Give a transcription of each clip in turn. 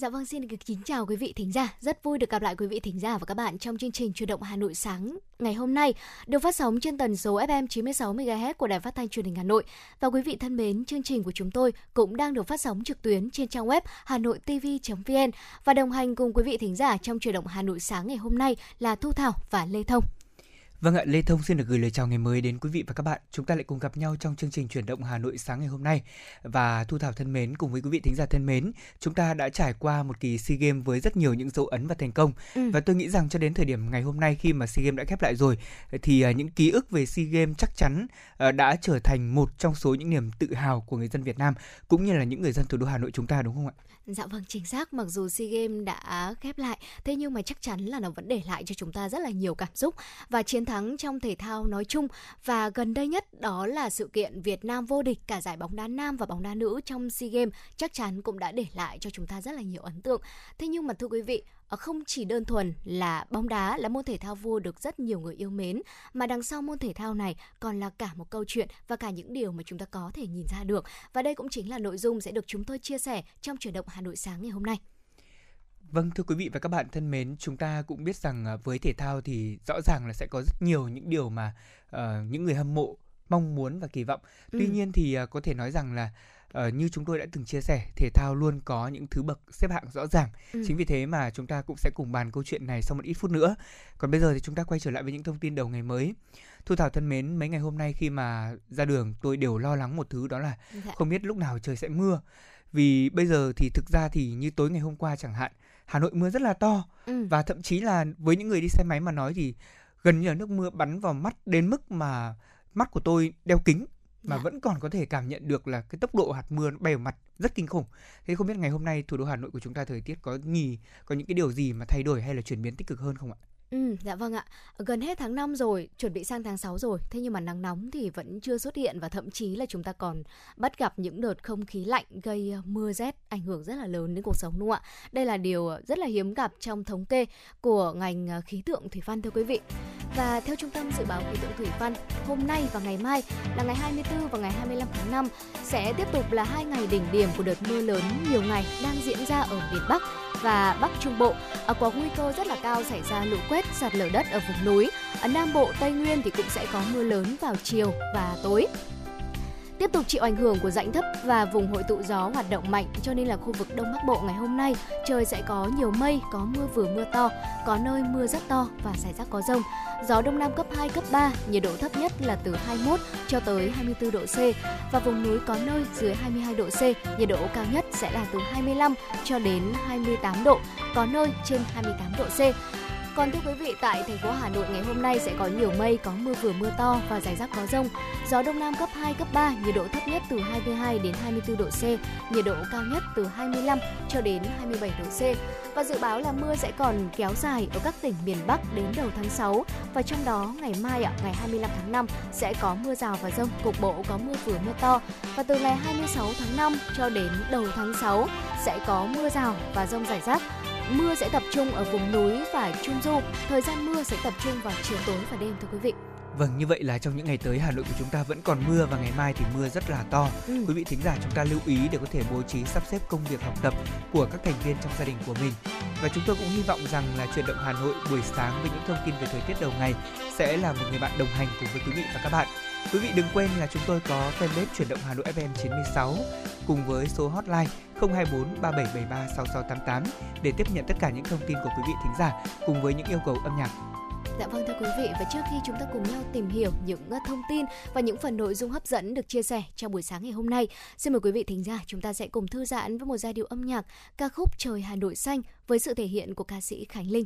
Dạ vâng, xin được kính chào quý vị thính giả. Rất vui được gặp lại quý vị thính giả và các bạn trong chương trình Chuyển động Hà Nội sáng ngày hôm nay, được phát sóng trên tần số FM 96 MHz của Đài Phát thanh Truyền hình Hà Nội. Và quý vị thân mến, chương trình của chúng tôi cũng đang được phát sóng trực tuyến trên trang web hanoitv.vn và đồng hành cùng quý vị thính giả trong Chuyển động Hà Nội sáng ngày hôm nay là Thu Thảo và Lê Thông. Vâng ạ, Lê Thông xin được gửi lời chào ngày mới đến quý vị và các bạn. Chúng ta lại cùng gặp nhau trong chương trình chuyển động Hà Nội sáng ngày hôm nay. Và Thu Thảo thân mến, cùng với quý vị thính giả thân mến, chúng ta đã trải qua một kỳ SEA Games với rất nhiều những dấu ấn và thành công. Ừ. Và tôi nghĩ rằng cho đến thời điểm ngày hôm nay khi mà SEA Games đã khép lại rồi, thì à, những ký ức về SEA Games chắc chắn à, đã trở thành một trong số những niềm tự hào của người dân Việt Nam, cũng như là những người dân thủ đô Hà Nội chúng ta đúng không ạ? Dạ vâng, chính xác. Mặc dù SEA Games đã khép lại, thế nhưng mà chắc chắn là nó vẫn để lại cho chúng ta rất là nhiều cảm xúc và chiến thắng trong thể thao nói chung và gần đây nhất đó là sự kiện Việt Nam vô địch cả giải bóng đá nam và bóng đá nữ trong SEA Games chắc chắn cũng đã để lại cho chúng ta rất là nhiều ấn tượng. Thế nhưng mà thưa quý vị, không chỉ đơn thuần là bóng đá là môn thể thao vua được rất nhiều người yêu mến mà đằng sau môn thể thao này còn là cả một câu chuyện và cả những điều mà chúng ta có thể nhìn ra được và đây cũng chính là nội dung sẽ được chúng tôi chia sẻ trong chuyển động Hà Nội sáng ngày hôm nay. Vâng thưa quý vị và các bạn thân mến, chúng ta cũng biết rằng à, với thể thao thì rõ ràng là sẽ có rất nhiều những điều mà uh, những người hâm mộ mong muốn và kỳ vọng. Ừ. Tuy nhiên thì uh, có thể nói rằng là uh, như chúng tôi đã từng chia sẻ, thể thao luôn có những thứ bậc xếp hạng rõ ràng. Ừ. Chính vì thế mà chúng ta cũng sẽ cùng bàn câu chuyện này sau một ít phút nữa. Còn bây giờ thì chúng ta quay trở lại với những thông tin đầu ngày mới. Thu Thảo thân mến, mấy ngày hôm nay khi mà ra đường tôi đều lo lắng một thứ đó là dạ. không biết lúc nào trời sẽ mưa. Vì bây giờ thì thực ra thì như tối ngày hôm qua chẳng hạn, Hà Nội mưa rất là to ừ. và thậm chí là với những người đi xe máy mà nói thì gần như là nước mưa bắn vào mắt đến mức mà mắt của tôi đeo kính mà dạ. vẫn còn có thể cảm nhận được là cái tốc độ hạt mưa bay vào mặt rất kinh khủng. Thế không biết ngày hôm nay thủ đô Hà Nội của chúng ta thời tiết có nhì có những cái điều gì mà thay đổi hay là chuyển biến tích cực hơn không ạ? Ừ, dạ vâng ạ. Gần hết tháng 5 rồi, chuẩn bị sang tháng 6 rồi. Thế nhưng mà nắng nóng thì vẫn chưa xuất hiện và thậm chí là chúng ta còn bắt gặp những đợt không khí lạnh gây ờ, mưa rét ảnh hưởng rất là lớn đến cuộc sống đúng không ạ? Đây là điều ờ, rất là hiếm gặp trong thống kê của ngành ờ, khí tượng thủy văn thưa quý vị. Và theo Trung tâm Dự báo Khí tượng Thủy văn, hôm nay và ngày mai là ngày 24 và ngày 25 tháng 5 sẽ tiếp tục là hai ngày đỉnh điểm của đợt mưa lớn nhiều ngày đang diễn ra ở miền Bắc và Bắc Trung Bộ à, có nguy cơ rất là cao xảy ra lũ quét, sạt lở đất ở vùng núi. Ở Nam Bộ, Tây Nguyên thì cũng sẽ có mưa lớn vào chiều và tối. Tiếp tục chịu ảnh hưởng của rãnh thấp và vùng hội tụ gió hoạt động mạnh cho nên là khu vực Đông Bắc Bộ ngày hôm nay trời sẽ có nhiều mây, có mưa vừa mưa to, có nơi mưa rất to và xảy rác có rông. Gió Đông Nam cấp 2, cấp 3, nhiệt độ thấp nhất là từ 21 cho tới 24 độ C và vùng núi có nơi dưới 22 độ C, nhiệt độ cao nhất sẽ là từ 25 cho đến 28 độ, có nơi trên 28 độ C. Còn thưa quý vị, tại thành phố Hà Nội ngày hôm nay sẽ có nhiều mây, có mưa vừa mưa to và rải rác có rông. Gió đông nam cấp 2, cấp 3, nhiệt độ thấp nhất từ 22 đến 24 độ C, nhiệt độ cao nhất từ 25 cho đến 27 độ C. Và dự báo là mưa sẽ còn kéo dài ở các tỉnh miền Bắc đến đầu tháng 6 và trong đó ngày mai ngày 25 tháng 5 sẽ có mưa rào và rông, cục bộ có mưa vừa mưa to và từ ngày 26 tháng 5 cho đến đầu tháng 6 sẽ có mưa rào và rông rải rác Mưa sẽ tập trung ở vùng núi và trung du. Thời gian mưa sẽ tập trung vào chiều tối và đêm thưa quý vị. Vâng, như vậy là trong những ngày tới Hà Nội của chúng ta vẫn còn mưa và ngày mai thì mưa rất là to. Ừ. Quý vị thính giả chúng ta lưu ý để có thể bố trí sắp xếp công việc học tập của các thành viên trong gia đình của mình. Và chúng tôi cũng hy vọng rằng là chuyển động Hà Nội buổi sáng với những thông tin về thời tiết đầu ngày sẽ là một người bạn đồng hành cùng với quý vị và các bạn. Quý vị đừng quên là chúng tôi có fanpage chuyển động Hà Nội FM 96 cùng với số hotline 024 3773 6688 để tiếp nhận tất cả những thông tin của quý vị thính giả cùng với những yêu cầu âm nhạc Dạ vâng thưa quý vị và trước khi chúng ta cùng nhau tìm hiểu những ờ, thông tin và những phần nội dung hấp dẫn được chia sẻ trong buổi sáng ngày hôm nay, xin mời quý vị thính giả chúng ta sẽ cùng thư giãn với một giai điệu âm nhạc ca khúc Trời Hà Nội xanh với sự thể hiện của ca sĩ Khánh Linh.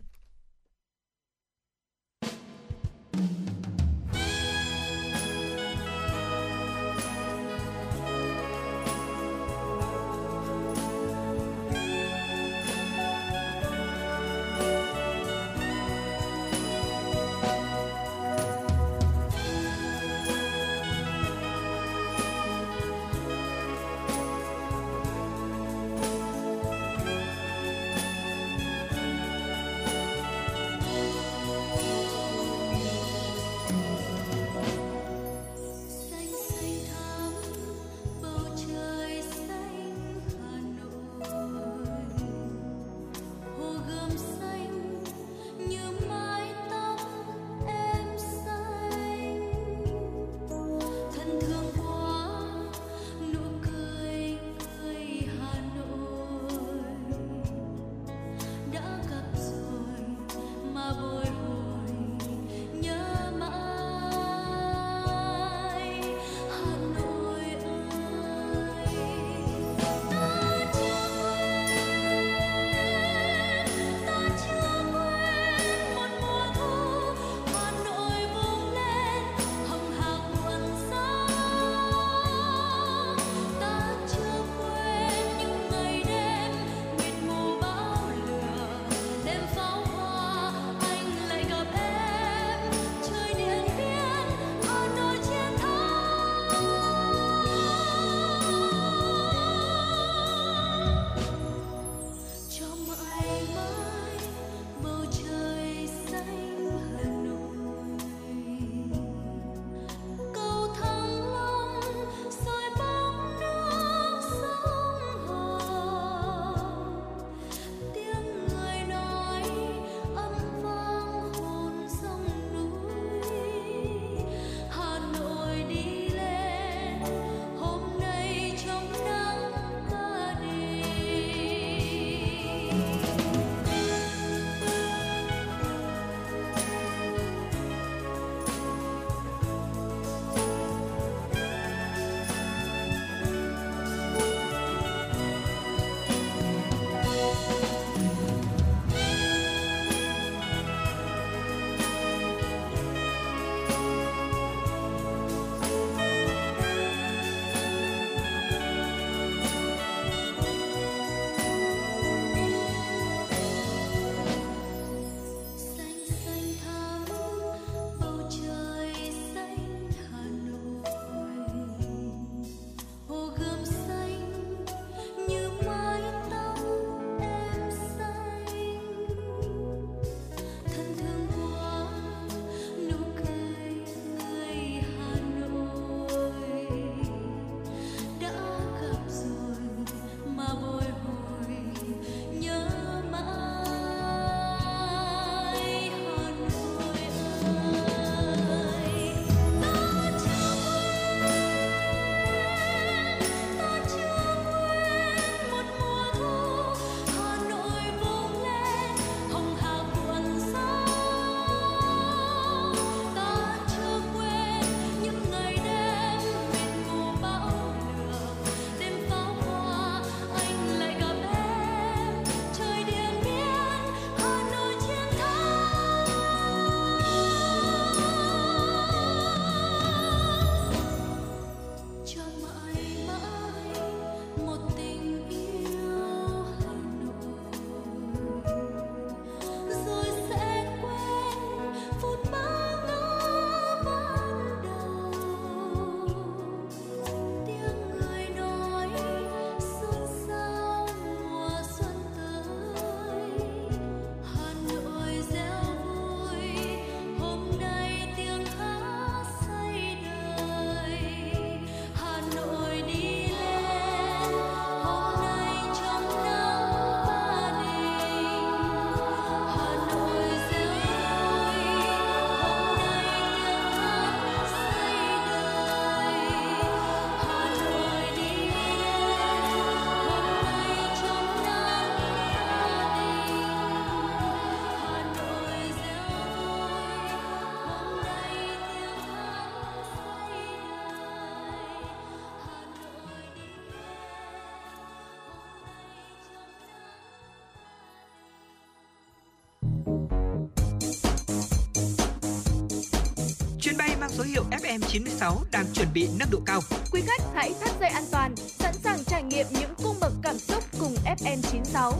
Số hiệu FM96 đang chuẩn bị nâng độ cao. Quý khách hãy thắt dây an toàn, sẵn sàng trải nghiệm những cung bậc cảm xúc cùng FM96.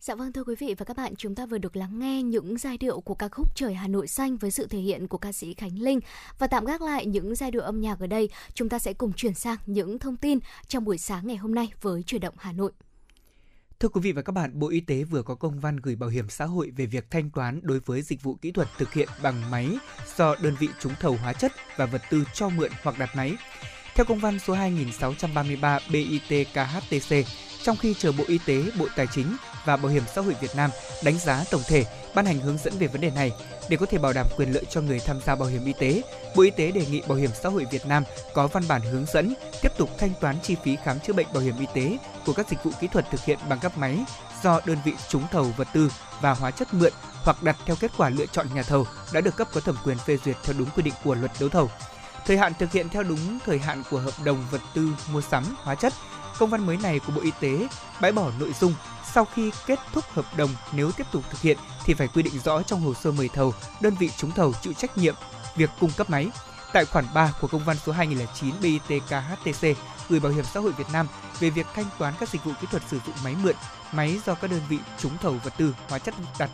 Dạ vâng thưa quý vị và các bạn, chúng ta vừa được lắng nghe những giai điệu của ca khúc Trời Hà Nội xanh với sự thể hiện của ca sĩ Khánh Linh và tạm gác lại những giai điệu âm nhạc ở đây, chúng ta sẽ cùng chuyển sang những thông tin trong buổi sáng ngày hôm nay với chuyển động Hà Nội. Thưa quý vị và các bạn, Bộ Y tế vừa có công văn gửi Bảo hiểm xã hội về việc thanh toán đối với dịch vụ kỹ thuật thực hiện bằng máy do đơn vị trúng thầu hóa chất và vật tư cho mượn hoặc đặt máy. Theo công văn số 2633 BITKHTC trong khi chờ Bộ Y tế, Bộ Tài chính và Bảo hiểm xã hội Việt Nam đánh giá tổng thể, ban hành hướng dẫn về vấn đề này. Để có thể bảo đảm quyền lợi cho người tham gia bảo hiểm y tế, Bộ Y tế đề nghị Bảo hiểm xã hội Việt Nam có văn bản hướng dẫn tiếp tục thanh toán chi phí khám chữa bệnh bảo hiểm y tế của các dịch vụ kỹ thuật thực hiện bằng các máy do đơn vị trúng thầu vật tư và hóa chất mượn hoặc đặt theo kết quả lựa chọn nhà thầu đã được cấp có thẩm quyền phê duyệt theo đúng quy định của luật đấu thầu. Thời hạn thực hiện theo đúng thời hạn của hợp đồng vật tư mua sắm hóa chất. Công văn mới này của Bộ Y tế bãi bỏ nội dung sau khi kết thúc hợp đồng nếu tiếp tục thực hiện thì phải quy định rõ trong hồ sơ mời thầu, đơn vị trúng thầu chịu trách nhiệm việc cung cấp máy. Tại khoản 3 của công văn số 2009 BITKHTC gửi Bảo hiểm xã hội Việt Nam về việc thanh toán các dịch vụ kỹ thuật sử dụng máy mượn, máy do các đơn vị trúng thầu vật tư, hóa chất đặt.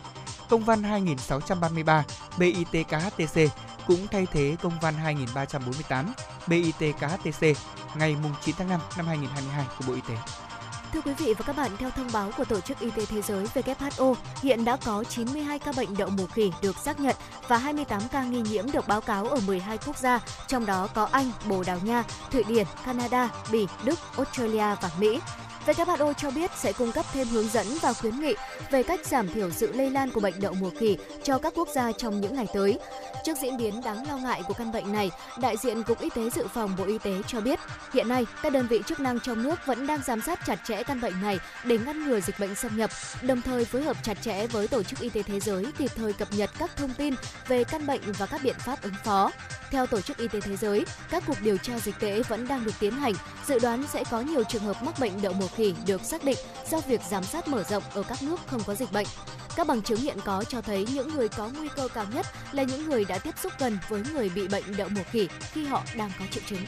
Công văn 2633 BITKHTC cũng thay thế công văn 2348 BITKHTC ngày 9 tháng 5 năm 2022 của Bộ Y tế. Thưa quý vị và các bạn, theo thông báo của Tổ chức Y tế Thế giới WHO, hiện đã có 92 ca bệnh đậu mùa khỉ được xác nhận và 28 ca nghi nhiễm được báo cáo ở 12 quốc gia, trong đó có Anh, Bồ Đào Nha, Thụy Điển, Canada, Bỉ, Đức, Australia và Mỹ. WHO cho biết sẽ cung cấp thêm hướng dẫn và khuyến nghị về cách giảm thiểu sự lây lan của bệnh đậu mùa khỉ cho các quốc gia trong những ngày tới. Trước diễn biến đáng lo ngại của căn bệnh này, đại diện Cục Y tế Dự phòng Bộ Y tế cho biết, hiện nay các đơn vị chức năng trong nước vẫn đang giám sát chặt chẽ căn bệnh này để ngăn ngừa dịch bệnh xâm nhập, đồng thời phối hợp chặt chẽ với Tổ chức Y tế Thế giới kịp thời cập nhật các thông tin về căn bệnh và các biện pháp ứng phó. Theo Tổ chức Y tế Thế giới, các cuộc điều tra dịch tễ vẫn đang được tiến hành, dự đoán sẽ có nhiều trường hợp mắc bệnh đậu mùa khỉ được xác định do việc giám sát mở rộng ở các nước không có dịch bệnh. Các bằng chứng hiện có cho thấy những người có nguy cơ cao nhất là những người đã tiếp xúc gần với người bị bệnh đậu mùa khỉ khi họ đang có triệu chứng.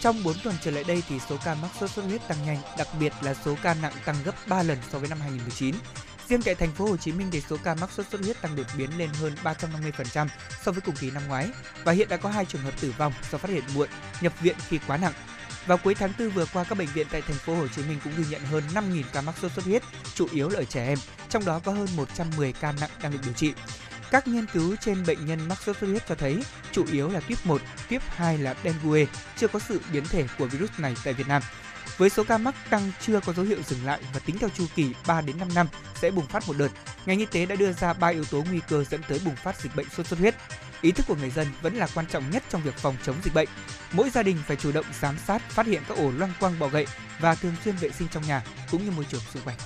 Trong 4 tuần trở lại đây thì số ca mắc sốt xuất huyết tăng nhanh, đặc biệt là số ca nặng tăng gấp 3 lần so với năm 2019. Riêng tại thành phố Hồ Chí Minh thì số ca mắc sốt xuất huyết tăng đột biến lên hơn 350% so với cùng kỳ năm ngoái và hiện đã có hai trường hợp tử vong do phát hiện muộn, nhập viện khi quá nặng. Vào cuối tháng 4 vừa qua, các bệnh viện tại thành phố Hồ Chí Minh cũng ghi nhận hơn 5.000 ca mắc sốt xuất huyết, chủ yếu là ở trẻ em, trong đó có hơn 110 ca nặng đang được điều trị. Các nghiên cứu trên bệnh nhân mắc sốt xuất huyết cho thấy chủ yếu là tuyếp 1, tuyếp 2 là dengue, chưa có sự biến thể của virus này tại Việt Nam. Với số ca mắc tăng chưa có dấu hiệu dừng lại và tính theo chu kỳ 3 đến 5 năm sẽ bùng phát một đợt, ngành y tế đã đưa ra 3 yếu tố nguy cơ dẫn tới bùng phát dịch bệnh sốt xuất huyết. Ý thức của người dân vẫn là quan trọng nhất trong việc phòng chống dịch bệnh. Mỗi gia đình phải chủ động giám sát, phát hiện các ổ loang quang bọ gậy và thường xuyên vệ sinh trong nhà cũng như môi trường xung quanh.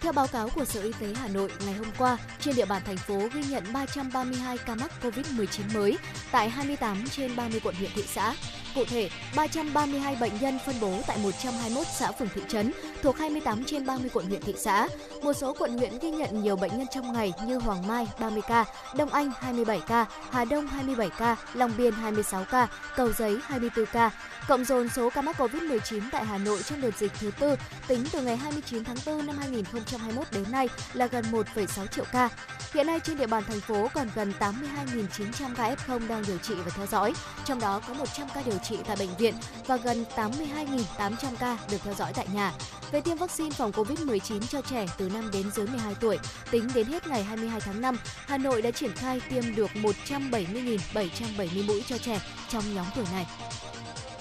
Theo báo cáo của Sở Y tế Hà Nội ngày hôm qua, trên địa bàn thành phố ghi nhận 332 ca mắc COVID-19 mới tại 28 trên 30 quận huyện thị xã. Cụ thể, 332 bệnh nhân phân bố tại 121 xã phường thị trấn thuộc 28 trên 30 quận huyện thị xã. Một số quận huyện ghi nhận nhiều bệnh nhân trong ngày như Hoàng Mai 30 ca, Đông Anh 27 ca, Hà Đông 27 ca, Long Biên 26 ca, Cầu Giấy 24 ca. Cộng dồn số ca mắc COVID-19 tại Hà Nội trong đợt dịch thứ tư tính từ ngày 29 tháng 4 năm 2021 đến nay là gần 1,6 triệu ca. Hiện nay trên địa bàn thành phố còn gần 82.900 ca F0 đang điều trị và theo dõi, trong đó có 100 ca điều điều trị tại bệnh viện và gần 82.800 ca được theo dõi tại nhà. Về tiêm vaccine phòng COVID-19 cho trẻ từ 5 đến dưới 12 tuổi, tính đến hết ngày 22 tháng 5, Hà Nội đã triển khai tiêm được 170.770 mũi cho trẻ trong nhóm tuổi này.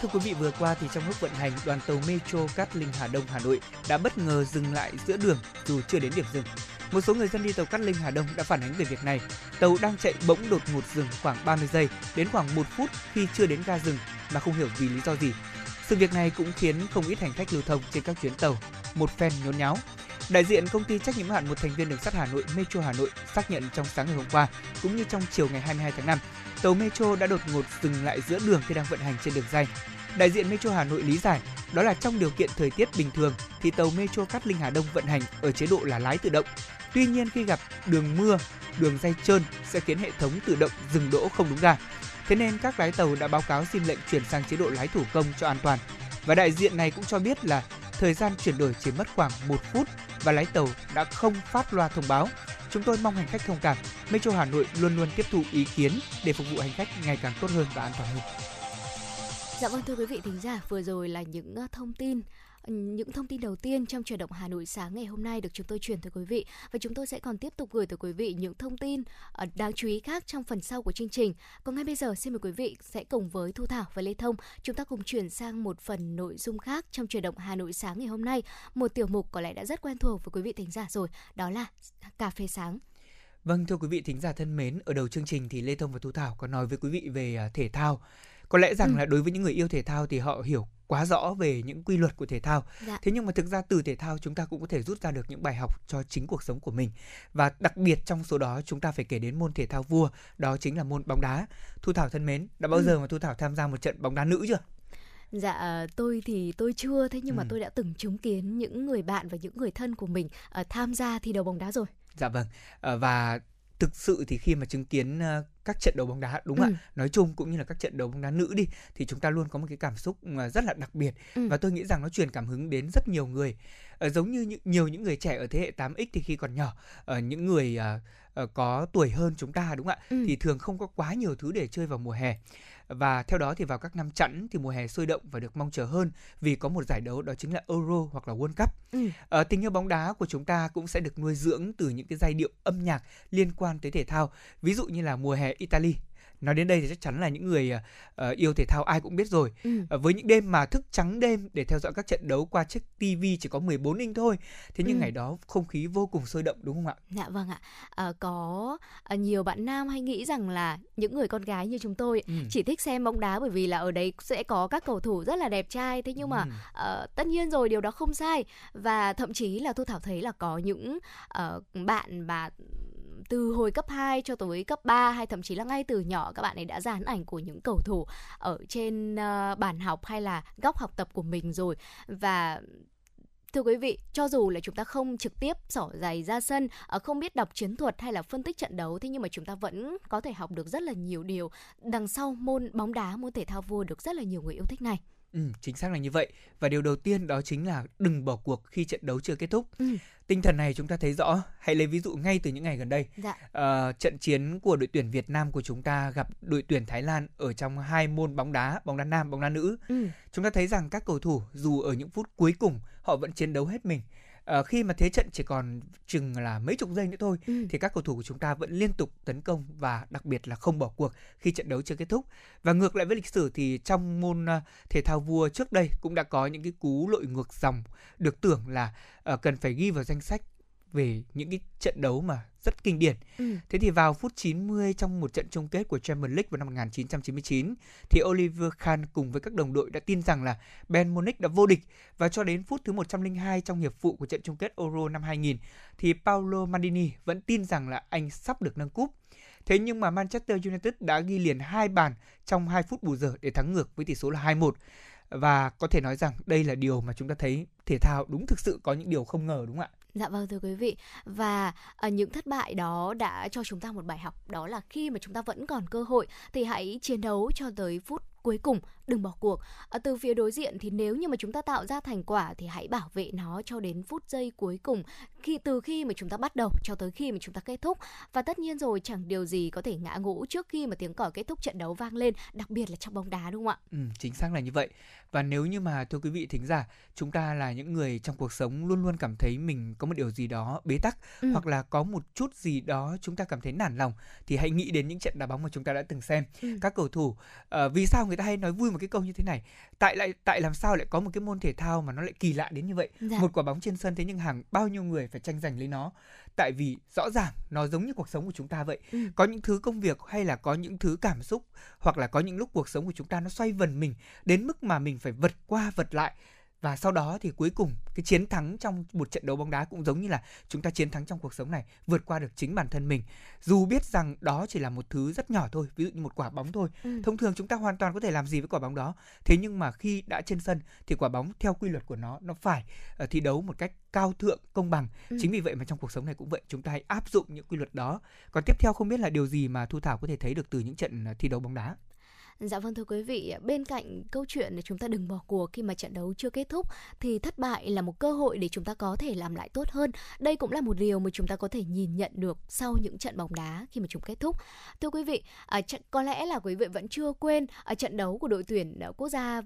Thưa quý vị, vừa qua thì trong lúc vận hành, đoàn tàu Metro Cát Linh Hà Đông Hà Nội đã bất ngờ dừng lại giữa đường dù chưa đến điểm dừng. Một số người dân đi tàu Cát Linh Hà Đông đã phản ánh về việc này. Tàu đang chạy bỗng đột ngột dừng khoảng 30 giây đến khoảng 1 phút khi chưa đến ga dừng mà không hiểu vì lý do gì. Sự việc này cũng khiến không ít hành khách lưu thông trên các chuyến tàu một phen nhốn nháo. Đại diện công ty trách nhiệm hạn một thành viên đường sắt Hà Nội Metro Hà Nội xác nhận trong sáng ngày hôm qua cũng như trong chiều ngày 22 tháng 5, tàu Metro đã đột ngột dừng lại giữa đường khi đang vận hành trên đường dây. Đại diện Metro Hà Nội lý giải, đó là trong điều kiện thời tiết bình thường thì tàu Metro Cát Linh Hà Đông vận hành ở chế độ là lái tự động. Tuy nhiên khi gặp đường mưa, đường dây trơn sẽ khiến hệ thống tự động dừng đỗ không đúng ga. Thế nên các lái tàu đã báo cáo xin lệnh chuyển sang chế độ lái thủ công cho an toàn. Và đại diện này cũng cho biết là thời gian chuyển đổi chỉ mất khoảng 1 phút và lái tàu đã không phát loa thông báo. Chúng tôi mong hành khách thông cảm. Metro Hà Nội luôn luôn tiếp thu ý kiến để phục vụ hành khách ngày càng tốt hơn và an toàn hơn. Dạ vâng thưa quý vị thính giả, vừa rồi là những thông tin những thông tin đầu tiên trong chuyển động Hà Nội sáng ngày hôm nay được chúng tôi chuyển tới quý vị và chúng tôi sẽ còn tiếp tục gửi tới quý vị những thông tin ờ, đáng chú ý khác trong phần sau của chương trình. Còn ngay bây giờ xin mời quý vị sẽ cùng với Thu Thảo và Lê Thông chúng ta cùng chuyển sang một phần nội dung khác trong chuyển động Hà Nội sáng ngày hôm nay. Một tiểu mục có lẽ đã rất quen thuộc với quý vị thính giả rồi, đó là cà phê sáng. Vâng thưa quý vị thính giả thân mến, ở đầu chương trình thì Lê Thông và Thu Thảo có nói với quý vị về à, thể thao. Có lẽ rằng ừ. là đối với những người yêu thể thao thì họ hiểu quá rõ về những quy luật của thể thao. Dạ. Thế nhưng mà thực ra từ thể thao chúng ta cũng có thể rút ra được những bài học cho chính cuộc sống của mình. Và đặc biệt trong số đó chúng ta phải kể đến môn thể thao vua, đó chính là môn bóng đá. Thu Thảo thân mến, đã bao ừ. giờ mà Thu Thảo tham gia một trận bóng đá nữ chưa? Dạ tôi thì tôi chưa thế nhưng ừ. mà tôi đã từng chứng kiến những người bạn và những người thân của mình uh, tham gia thi đấu bóng đá rồi. Dạ vâng. Uh, và thực sự thì khi mà chứng kiến uh, các trận đấu bóng đá đúng không ừ. ạ nói chung cũng như là các trận đấu bóng đá nữ đi thì chúng ta luôn có một cái cảm xúc ờ, rất là đặc biệt ừ. và tôi nghĩ rằng nó truyền cảm hứng đến rất nhiều người uh, giống như những, nhiều những người trẻ ở thế hệ 8x thì khi còn nhỏ uh, những người uh, có tuổi hơn chúng ta đúng không ạ ừ. thì thường không có quá nhiều thứ để chơi vào mùa hè và theo đó thì vào các năm chẵn thì mùa hè sôi động và được mong chờ hơn vì có một giải đấu đó chính là Euro hoặc là World Cup. Ừ. À, tình yêu bóng đá của chúng ta cũng sẽ được nuôi dưỡng từ những cái giai điệu âm nhạc liên quan tới thể thao. Ví dụ như là mùa hè Italy nói đến đây thì chắc chắn là những người uh, yêu thể thao ai cũng biết rồi ừ. uh, với những đêm mà thức trắng đêm để theo dõi các trận đấu qua chiếc TV chỉ có 14 inch thôi thế nhưng ừ. ngày đó không khí vô cùng sôi động đúng không ạ dạ vâng ạ à, có à, nhiều bạn nam hay nghĩ rằng là những người con gái như chúng tôi ừ. chỉ thích xem bóng đá bởi vì là ở đấy sẽ có các cầu thủ rất là đẹp trai thế nhưng mà ừ. uh, tất nhiên rồi điều đó không sai và thậm chí là thu thảo thấy là có những uh, bạn mà từ hồi cấp 2 cho tới cấp 3 hay thậm chí là ngay từ nhỏ các bạn ấy đã dán ảnh của những cầu thủ ở trên uh, bàn học hay là góc học tập của mình rồi và Thưa quý vị, cho dù là chúng ta không trực tiếp xỏ giày ra sân, ờ, không biết đọc chiến thuật hay là phân tích trận đấu, thế nhưng mà chúng ta vẫn có thể học được rất là nhiều điều đằng sau môn bóng đá, môn thể thao vua được rất là nhiều người yêu thích này. Ừ, chính xác là như vậy. Và điều đầu tiên đó chính là đừng bỏ cuộc khi trận đấu chưa kết thúc. Ừ. Tinh thần này chúng ta thấy rõ. Hãy lấy ví dụ ngay từ những ngày gần đây. Dạ. À, trận chiến của đội tuyển Việt Nam của chúng ta gặp đội tuyển Thái Lan ở trong hai môn bóng đá, bóng đá nam, bóng đá nữ. Ừ. Chúng ta thấy rằng các cầu thủ dù ở những phút cuối cùng họ vẫn chiến đấu hết mình uh, khi mà thế trận chỉ còn chừng là mấy chục giây nữa thôi ừ. thì các cầu thủ của chúng ta vẫn liên tục tấn công và đặc biệt là không bỏ cuộc khi trận đấu chưa kết thúc và ngược lại với lịch sử thì trong môn uh, thể thao vua trước đây cũng đã có những cái cú lội ngược dòng được tưởng là uh, cần phải ghi vào danh sách về những cái trận đấu mà rất kinh điển. Ừ. Thế thì vào phút 90 trong một trận chung kết của Champions League vào năm 1999 thì Oliver Kahn cùng với các đồng đội đã tin rằng là Bayern Munich đã vô địch và cho đến phút thứ 102 trong hiệp phụ của trận chung kết Euro năm 2000 thì Paolo Maldini vẫn tin rằng là anh sắp được nâng cúp. Thế nhưng mà Manchester United đã ghi liền hai bàn trong 2 phút bù giờ để thắng ngược với tỷ số là 2-1 và có thể nói rằng đây là điều mà chúng ta thấy thể thao đúng thực sự có những điều không ngờ đúng không ạ? Dạ vâng thưa quý vị. Và à, những thất bại đó đã cho chúng ta một bài học đó là khi mà chúng ta vẫn còn cơ hội thì hãy chiến đấu cho tới phút cuối cùng đừng bỏ cuộc. À, từ phía đối diện thì nếu như mà chúng ta tạo ra thành quả thì hãy bảo vệ nó cho đến phút giây cuối cùng khi từ khi mà chúng ta bắt đầu cho tới khi mà chúng ta kết thúc. Và tất nhiên rồi chẳng điều gì có thể ngã ngũ trước khi mà tiếng còi kết thúc trận đấu vang lên đặc biệt là trong bóng đá đúng không ạ? Ừ, chính xác là như vậy. Và nếu như mà thưa quý vị thính giả chúng ta là những người trong cuộc sống luôn luôn cảm thấy mình có một điều gì đó bế tắc ừ. hoặc là có một chút gì đó chúng ta cảm thấy nản lòng thì hãy nghĩ đến những trận đá bóng mà chúng ta đã từng xem. Ừ. các cầu thủ uh, vì sao người ta hay nói vui một cái câu như thế này tại lại tại làm sao lại có một cái môn thể thao mà nó lại kỳ lạ đến như vậy dạ. một quả bóng trên sân thế nhưng hàng bao nhiêu người phải tranh giành lấy nó tại vì rõ ràng nó giống như cuộc sống của chúng ta vậy ừ. có những thứ công việc hay là có những thứ cảm xúc hoặc là có những lúc cuộc sống của chúng ta nó xoay vần mình đến mức mà mình phải vật qua vật lại và sau đó thì cuối cùng cái chiến thắng trong một trận đấu bóng đá cũng giống như là chúng ta chiến thắng trong cuộc sống này vượt qua được chính bản thân mình. Dù biết rằng đó chỉ là một thứ rất nhỏ thôi ví dụ như một quả bóng thôi. Ừ. thông thường chúng ta hoàn toàn có thể làm gì với quả bóng đó. Thế nhưng mà khi đã trên sân thì quả bóng theo quy luật của nó nó phải uh, thi đấu một cách cao thượng công bằng. Ừ. chính vì vậy mà trong cuộc sống này cũng vậy chúng ta hãy áp dụng những quy luật đó. Còn tiếp theo không biết là điều gì mà thu thảo có thể thấy được từ những trận ờ, thi đấu bóng đá Dạ vâng thưa quý vị, bên cạnh câu chuyện để chúng ta đừng bỏ cuộc khi mà trận đấu chưa kết thúc thì thất bại là một cơ hội để chúng ta có thể làm lại tốt hơn. Đây cũng là một điều mà chúng ta có thể nhìn nhận được sau những trận bóng đá khi mà chúng kết thúc. Thưa quý vị, à, có lẽ là quý vị vẫn chưa quên à, trận đấu của đội tuyển à, quốc gia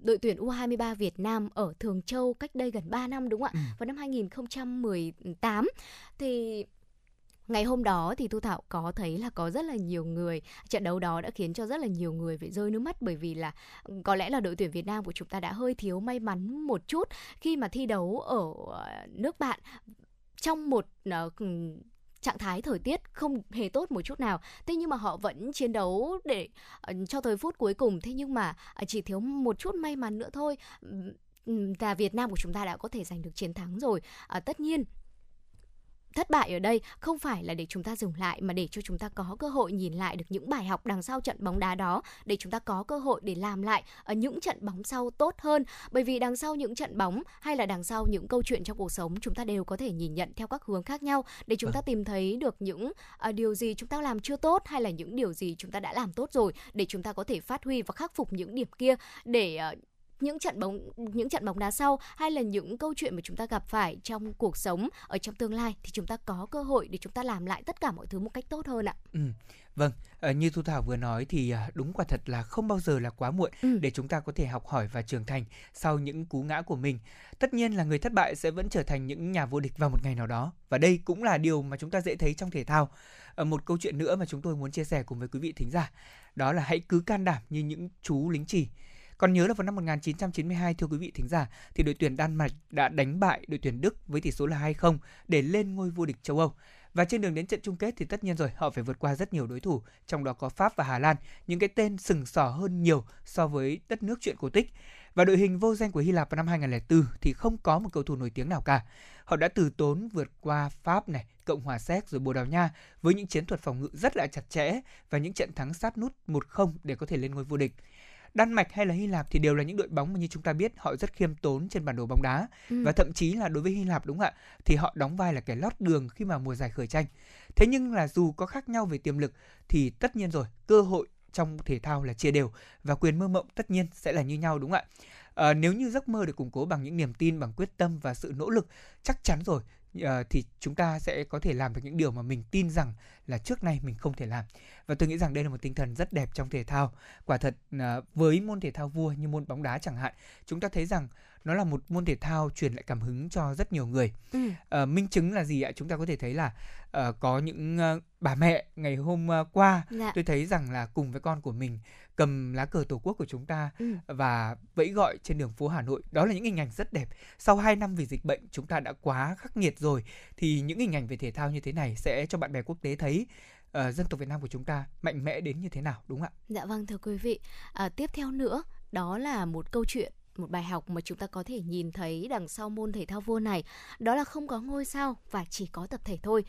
đội tuyển U23 Việt Nam ở Thường Châu cách đây gần 3 năm đúng không ạ? Ừ. Vào năm 2018 thì ngày hôm đó thì thu thảo có thấy là có rất là nhiều người. Trận đấu đó đã khiến cho rất là nhiều người phải rơi nước mắt bởi vì là có lẽ là đội tuyển Việt Nam của chúng ta đã hơi thiếu may mắn một chút khi mà thi đấu ở ờ, nước bạn trong một uh, trạng thái thời tiết không hề tốt một chút nào. Thế nhưng mà họ vẫn chiến đấu để uh, cho tới phút cuối cùng. Thế nhưng mà uh, chỉ thiếu một chút may mắn nữa thôi. Và Việt Nam của chúng ta đã có thể giành được chiến thắng rồi. À, tất nhiên thất bại ở đây không phải là để chúng ta dừng lại mà để cho chúng ta có cơ hội nhìn lại được những bài học đằng sau trận bóng đá đó để chúng ta có cơ hội để làm lại ở những trận bóng sau tốt hơn bởi vì đằng sau những trận bóng hay là đằng sau những câu chuyện trong cuộc sống chúng ta đều có thể nhìn nhận theo các hướng khác nhau để chúng ta vâng. tìm thấy được những uh, điều gì chúng ta làm chưa tốt hay là những điều gì chúng ta đã làm tốt rồi để chúng ta có thể phát huy và khắc phục những điểm kia để uh, những trận bóng những trận bóng đá sau hay là những câu chuyện mà chúng ta gặp phải trong cuộc sống ở trong tương lai thì chúng ta có cơ hội để chúng ta làm lại tất cả mọi thứ một cách tốt hơn ạ. Ừ. Vâng, ờ, như Thu Thảo vừa nói thì à, đúng quả thật là không bao giờ là quá muộn ừ. để chúng ta có thể học hỏi và trưởng thành sau những cú ngã của mình. Tất nhiên là người thất bại sẽ vẫn trở thành những nhà vô địch vào một ngày nào đó và đây cũng là điều mà chúng ta dễ thấy trong thể thao. Ờ, một câu chuyện nữa mà chúng tôi muốn chia sẻ cùng với quý vị thính giả, đó là hãy cứ can đảm như những chú lính chỉ còn nhớ là vào năm 1992 thưa quý vị thính giả thì đội tuyển Đan Mạch đã đánh bại đội tuyển Đức với tỷ số là 2-0 để lên ngôi vô địch châu Âu. Và trên đường đến trận chung kết thì tất nhiên rồi họ phải vượt qua rất nhiều đối thủ, trong đó có Pháp và Hà Lan, những cái tên sừng sỏ hơn nhiều so với đất nước chuyện cổ tích. Và đội hình vô danh của Hy Lạp vào năm 2004 thì không có một cầu thủ nổi tiếng nào cả. Họ đã từ tốn vượt qua Pháp này, Cộng hòa Séc rồi Bồ Đào Nha với những chiến thuật phòng ngự rất là chặt chẽ và những trận thắng sát nút 1-0 để có thể lên ngôi vô địch. Đan Mạch hay là Hy Lạp thì đều là những đội bóng mà như chúng ta biết họ rất khiêm tốn trên bản đồ bóng đá ừ. và thậm chí là đối với Hy Lạp đúng không ạ thì họ đóng vai là kẻ lót đường khi mà mùa giải khởi tranh. Thế nhưng là dù có khác nhau về tiềm lực thì tất nhiên rồi cơ hội trong thể thao là chia đều và quyền mơ mộng tất nhiên sẽ là như nhau đúng không ạ? À, nếu như giấc mơ được củng cố bằng những niềm tin, bằng quyết tâm và sự nỗ lực, chắc chắn rồi Ờ, thì chúng ta sẽ có thể làm được những điều mà mình tin rằng là trước nay mình không thể làm. Và tôi nghĩ rằng đây là một tinh thần rất đẹp trong thể thao. Quả thật ờ, với môn thể thao vua như môn bóng đá chẳng hạn, chúng ta thấy rằng nó là một môn thể thao truyền lại cảm hứng cho rất nhiều người ừ. uh, minh chứng là gì ạ chúng ta có thể thấy là uh, có những uh, bà mẹ ngày hôm uh, qua dạ. tôi thấy rằng là cùng với con của mình cầm lá cờ tổ quốc của chúng ta ừ. và vẫy gọi trên đường phố Hà Nội đó là những hình ảnh rất đẹp sau 2 năm vì dịch bệnh chúng ta đã quá khắc nghiệt rồi thì những hình ảnh về thể thao như thế này sẽ cho bạn bè quốc tế thấy uh, dân tộc Việt Nam của chúng ta mạnh mẽ đến như thế nào đúng không ạ? Dạ vâng thưa quý vị. À, tiếp theo nữa đó là một câu chuyện một bài học mà chúng ta có thể nhìn thấy đằng sau môn thể thao vua này đó là không có ngôi sao và chỉ có tập thể thôi.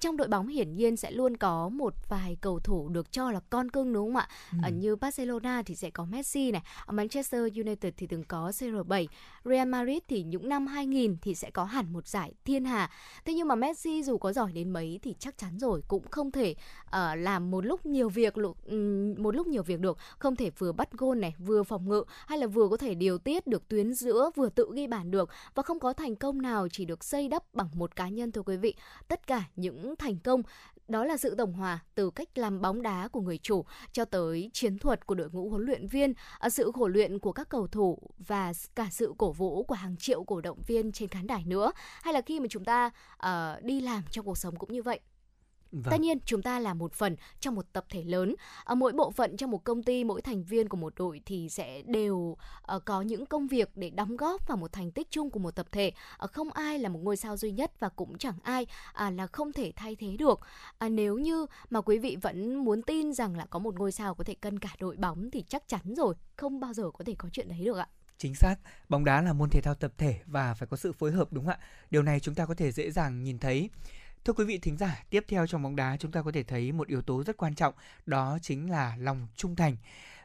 Trong đội bóng hiển nhiên sẽ luôn có một vài cầu thủ được cho là con cưng đúng không ạ? Ừ. như Barcelona thì sẽ có Messi này Manchester United thì từng có CR7 Real Madrid thì những năm 2000 thì sẽ có hẳn một giải thiên hà. Thế nhưng mà Messi dù có giỏi đến mấy thì chắc chắn rồi cũng không thể uh, làm một lúc nhiều việc một lúc nhiều việc được không thể vừa bắt gôn này vừa phòng ngự hay là vừa có thể điều tiết tiết được tuyến giữa vừa tự ghi bàn được và không có thành công nào chỉ được xây đắp bằng một cá nhân thưa quý vị. Tất cả những thành công đó là sự tổng hòa từ cách làm bóng đá của người chủ cho tới chiến thuật của đội ngũ huấn luyện viên, à, sự khổ luyện của các cầu thủ và cả sự cổ vũ của hàng triệu cổ động viên trên khán đài nữa. Hay là khi mà chúng ta uh, đi làm trong cuộc sống cũng như vậy Vâng. Tất nhiên chúng ta là một phần trong một tập thể lớn. Ở mỗi bộ phận trong một công ty, mỗi thành viên của một đội thì sẽ đều uh, có những công việc để đóng góp vào một thành tích chung của một tập thể. Uh, không ai là một ngôi sao duy nhất và cũng chẳng ai uh, là không thể thay thế được. Uh, nếu như mà quý vị vẫn muốn tin rằng là có một ngôi sao có thể cân cả đội bóng thì chắc chắn rồi, không bao giờ có thể có chuyện đấy được ạ. Chính xác, bóng đá là môn thể thao tập thể và phải có sự phối hợp đúng không ạ? Điều này chúng ta có thể dễ dàng nhìn thấy. Thưa quý vị thính giả, tiếp theo trong bóng đá chúng ta có thể thấy một yếu tố rất quan trọng, đó chính là lòng trung thành.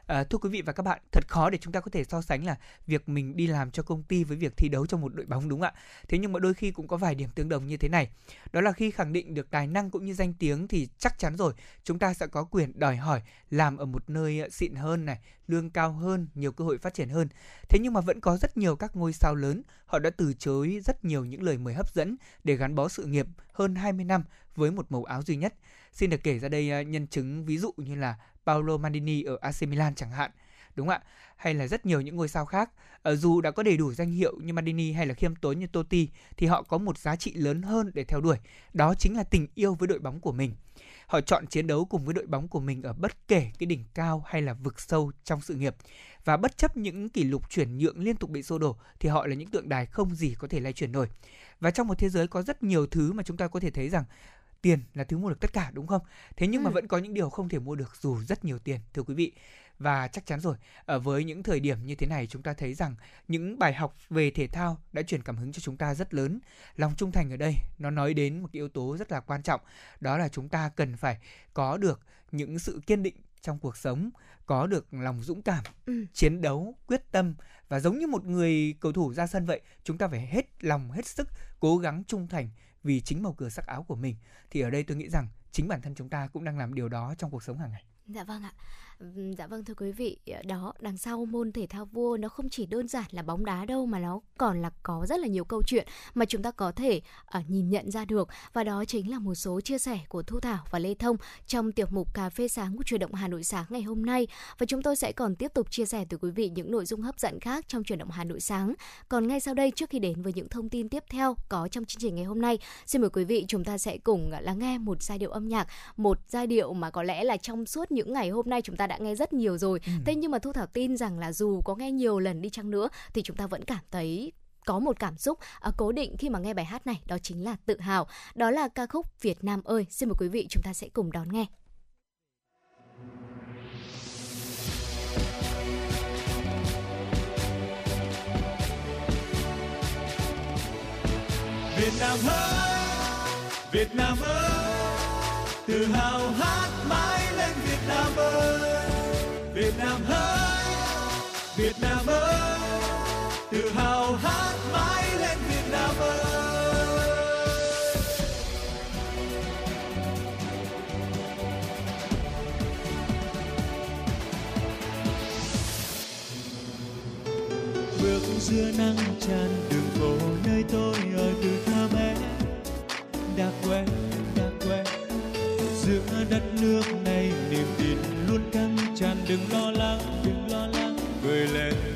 À, thưa quý vị và các bạn, thật khó để chúng ta có thể so sánh là việc mình đi làm cho công ty với việc thi đấu trong một đội bóng đúng không ạ? Thế nhưng mà đôi khi cũng có vài điểm tương đồng như thế này. Đó là khi khẳng định được tài năng cũng như danh tiếng thì chắc chắn rồi, chúng ta sẽ có quyền đòi hỏi làm ở một nơi ờ, xịn hơn này, lương cao hơn, nhiều cơ hội phát triển hơn. Thế nhưng mà vẫn có rất nhiều các ngôi sao lớn, họ đã từ chối rất nhiều những lời mời hấp dẫn để gắn bó sự nghiệp hơn 20 năm với một màu áo duy nhất. Xin được kể ra đây à, nhân chứng ví dụ như là Paolo Maldini ở AC Milan chẳng hạn, đúng không ạ? Hay là rất nhiều những ngôi sao khác. Ờ, dù đã có đầy đủ danh hiệu như Maldini hay là khiêm tốn như Totti, thì họ có một giá trị lớn hơn để theo đuổi. Đó chính là tình yêu với đội bóng của mình. Họ chọn chiến đấu cùng với đội bóng của mình ở bất kể cái đỉnh cao hay là vực sâu trong sự nghiệp. Và bất chấp những kỷ lục chuyển nhượng liên tục bị xô đổ, thì họ là những tượng đài không gì có thể lay chuyển nổi. Và trong một thế giới có rất nhiều thứ mà chúng ta có thể thấy rằng tiền là thứ mua được tất cả đúng không? Thế nhưng ừ. mà vẫn có những điều không thể mua được dù rất nhiều tiền thưa quý vị. Và chắc chắn rồi, ở với những thời điểm như thế này chúng ta thấy rằng những bài học về thể thao đã truyền cảm hứng cho chúng ta rất lớn. Lòng trung thành ở đây nó nói đến một cái yếu tố rất là quan trọng, đó là chúng ta cần phải có được những sự kiên định trong cuộc sống, có được lòng dũng cảm, ừ. chiến đấu, quyết tâm và giống như một người cầu thủ ra sân vậy, chúng ta phải hết lòng hết sức cố gắng trung thành vì chính màu cửa sắc áo của mình, thì ở đây tôi nghĩ rằng chính bản thân chúng ta cũng đang làm điều đó trong cuộc sống hàng ngày. Dạ vâng ạ. Dạ vâng thưa quý vị, đó đằng sau môn thể thao vua nó không chỉ đơn giản là bóng đá đâu mà nó còn là có rất là nhiều câu chuyện mà chúng ta có thể uh, nhìn nhận ra được và đó chính là một số chia sẻ của Thu Thảo và Lê Thông trong tiểu mục cà phê sáng của truyền động Hà Nội sáng ngày hôm nay và chúng tôi sẽ còn tiếp tục chia sẻ tới quý vị những nội dung hấp dẫn khác trong truyền động Hà Nội sáng. Còn ngay sau đây trước khi đến với những thông tin tiếp theo có trong chương trình ngày hôm nay, xin mời quý vị chúng ta sẽ cùng lắng nghe một giai điệu âm nhạc, một giai điệu mà có lẽ là trong suốt những ngày hôm nay chúng ta đã nghe rất nhiều rồi. Ừ. thế nhưng mà thu thảo tin rằng là dù có nghe nhiều lần đi chăng nữa thì chúng ta vẫn cảm thấy có một cảm xúc uh, cố định khi mà nghe bài hát này đó chính là tự hào. Đó là ca khúc Việt Nam ơi. Xin mời quý vị chúng ta sẽ cùng đón nghe. Việt Nam ơi Việt Nam ơi tự hào hát mãi lên Việt Nam ơi Việt Nam ơi Việt Nam ơi, tự hào hát mãi lên Việt Nam ơi. Bước giữa nắng tràn đường phố nơi tôi ở từ thơ bé đã quen đã quen. Giữa đất nước đừng lo lắng đừng lo lắng cười lên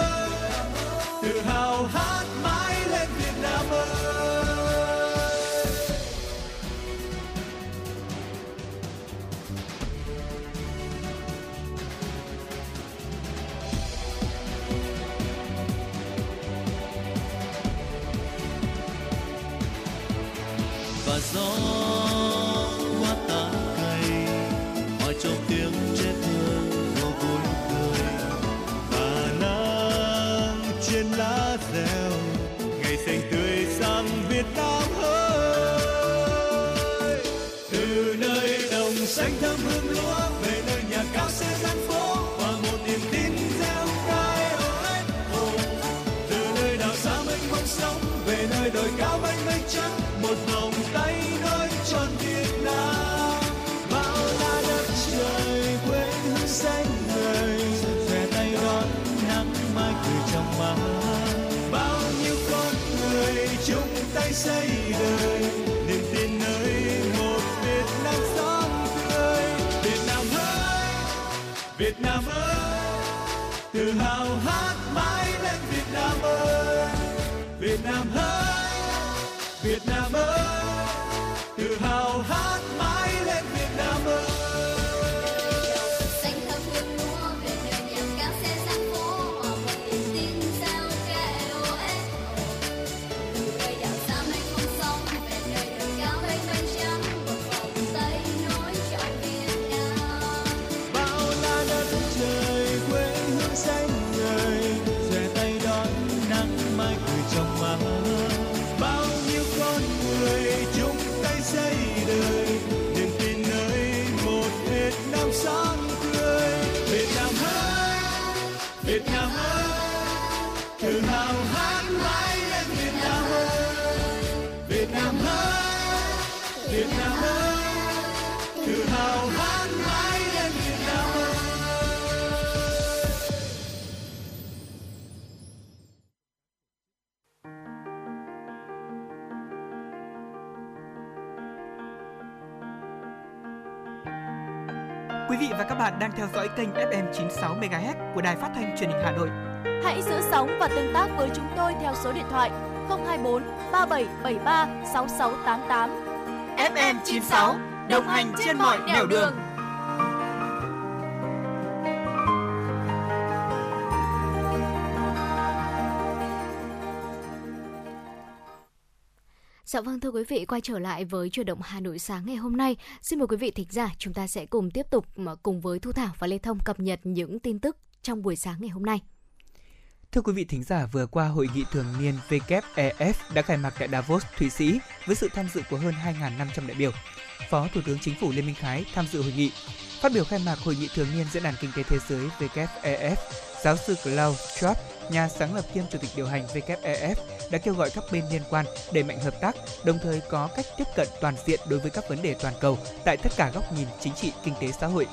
Việt tự hào hát mãi lên Việt Nam ơi Việt Nam ơi Việt Nam ơi tự hào hát mãi lên Việt Nam ơi Quý vị và các bạn đang theo dõi kênh FM 96 MHz của Đài Phát thanh Truyền hình Hà Nội. Hãy giữ sóng và tương tác với chúng tôi theo số điện thoại 024 3773 6688. FM 96 đồng hành trên mọi nẻo đường. Dạ vâng thưa quý vị, quay trở lại với chuyển động Hà Nội sáng ngày hôm nay. Xin mời quý vị thính giả, chúng ta sẽ cùng tiếp tục mà cùng với Thu Thảo và Lê Thông cập nhật những tin tức trong buổi sáng ngày hôm nay. Thưa quý vị thính giả, vừa qua hội nghị thường niên WEF đã khai mạc tại Davos, Thụy Sĩ với sự tham dự của hơn 2.500 đại biểu. Phó Thủ tướng Chính phủ Lê Minh Khái tham dự hội nghị. Phát biểu khai mạc hội nghị thường niên Diễn đàn Kinh tế Thế giới WEF, giáo sư Klaus Schwab, nhà sáng lập kiêm chủ tịch điều hành WEF, đã kêu gọi các bên liên quan đẩy mạnh hợp tác, đồng thời có cách tiếp cận toàn diện đối với các vấn đề toàn cầu tại tất cả góc nhìn chính trị, kinh tế, xã hội.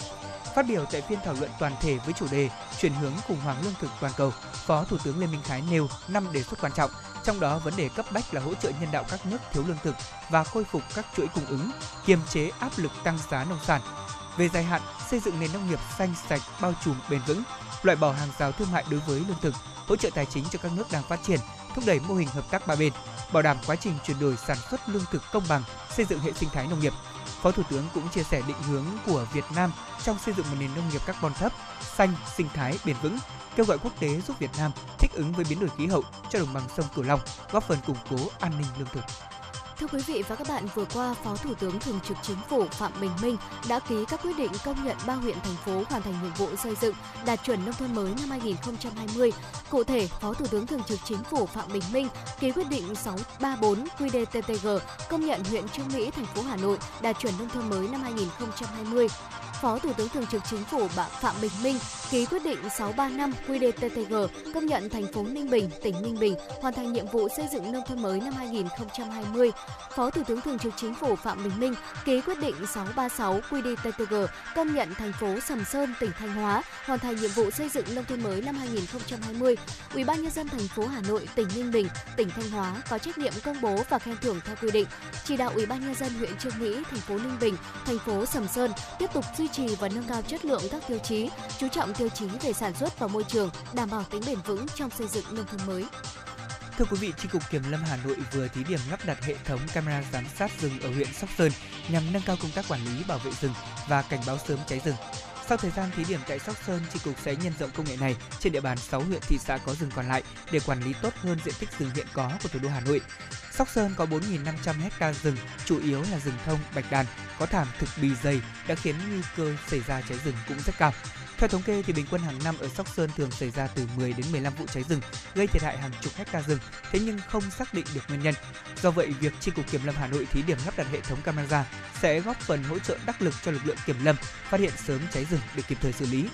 Phát biểu tại phiên thảo luận toàn thể với chủ đề chuyển hướng khủng hoảng lương thực toàn cầu, Phó Thủ tướng Lê Minh Khái nêu 5 đề xuất quan trọng, trong đó vấn đề cấp bách là hỗ trợ nhân đạo các nước thiếu lương thực và khôi phục các chuỗi cung ứng, kiềm chế áp lực tăng giá nông sản. Về dài hạn, xây dựng nền nông nghiệp xanh sạch, bao trùm, bền vững, loại bỏ hàng rào thương mại đối với lương thực, hỗ trợ tài chính cho các nước đang phát triển, thúc đẩy mô hình hợp tác ba bên, bảo đảm quá trình chuyển đổi sản xuất lương thực công bằng, xây dựng hệ sinh thái nông nghiệp. Phó Thủ tướng cũng chia sẻ định hướng của Việt Nam trong xây dựng một nền nông nghiệp carbon thấp, xanh, sinh thái, bền vững, kêu gọi quốc tế giúp Việt Nam thích ứng với biến đổi khí hậu cho đồng bằng sông Cửu Long, góp phần củng cố an ninh lương thực. Thưa quý vị và các bạn, vừa qua, Phó Thủ tướng Thường trực Chính phủ Phạm Bình Minh đã ký các quyết định công nhận ba huyện thành phố hoàn thành nhiệm vụ xây dựng đạt chuẩn nông thôn mới năm 2020. Cụ thể, Phó Thủ tướng Thường trực Chính phủ Phạm Bình Minh ký quyết định 634 QĐ-TTG công nhận huyện Trương Mỹ, thành phố Hà Nội đạt chuẩn nông thôn mới năm 2020. Phó Thủ tướng Thường trực Chính phủ bà Phạm Bình Minh ký quyết định 635 QĐ-TTG công nhận thành phố Ninh Bình, tỉnh Ninh Bình hoàn thành nhiệm vụ xây dựng nông thôn mới năm 2020. Phó Thủ tướng Thường trực Chính phủ Phạm Bình Minh ký quyết định 636 QĐ-TTG công nhận thành phố Sầm Sơn, tỉnh Thanh Hóa hoàn thành nhiệm vụ xây dựng nông thôn mới năm 2020. Ủy ban nhân dân thành phố Hà Nội, tỉnh Ninh Bình, tỉnh Thanh Hóa có trách nhiệm công bố và khen thưởng theo quy định. Chỉ đạo Ủy ban nhân dân huyện Trương Mỹ, thành phố Ninh Bình, thành phố Sầm Sơn tiếp tục duy trì và nâng cao chất lượng các tiêu chí, chú trọng tiêu chí về sản xuất và môi trường, đảm bảo tính bền vững trong xây dựng nông thôn mới. Thưa quý vị, tri cục Kiểm lâm Hà Nội vừa thí điểm lắp đặt hệ thống camera giám sát rừng ở huyện Sóc Sơn nhằm nâng cao công tác quản lý bảo vệ rừng và cảnh báo sớm cháy rừng. Sau thời gian thí điểm tại Sóc Sơn, tri cục sẽ nhân rộng công nghệ này trên địa bàn 6 huyện thị xã có rừng còn lại để quản lý tốt hơn diện tích rừng hiện có của thủ đô Hà Nội. Sóc Sơn có 4.500 ha rừng, chủ yếu là rừng thông, bạch đàn, có thảm thực bì dày đã khiến nguy cơ xảy ra cháy rừng cũng rất cao. Theo thống kê thì bình quân hàng năm ở Sóc Sơn thường xảy ra từ 10 đến 15 vụ cháy rừng, gây thiệt hại hàng chục hecta rừng, thế nhưng không xác định được nguyên nhân. Do vậy, việc Chi cục Kiểm lâm Hà Nội thí điểm lắp đặt hệ thống camera sẽ góp phần hỗ trợ đắc lực cho lực lượng kiểm lâm phát hiện sớm cháy rừng để kịp thời xử lý.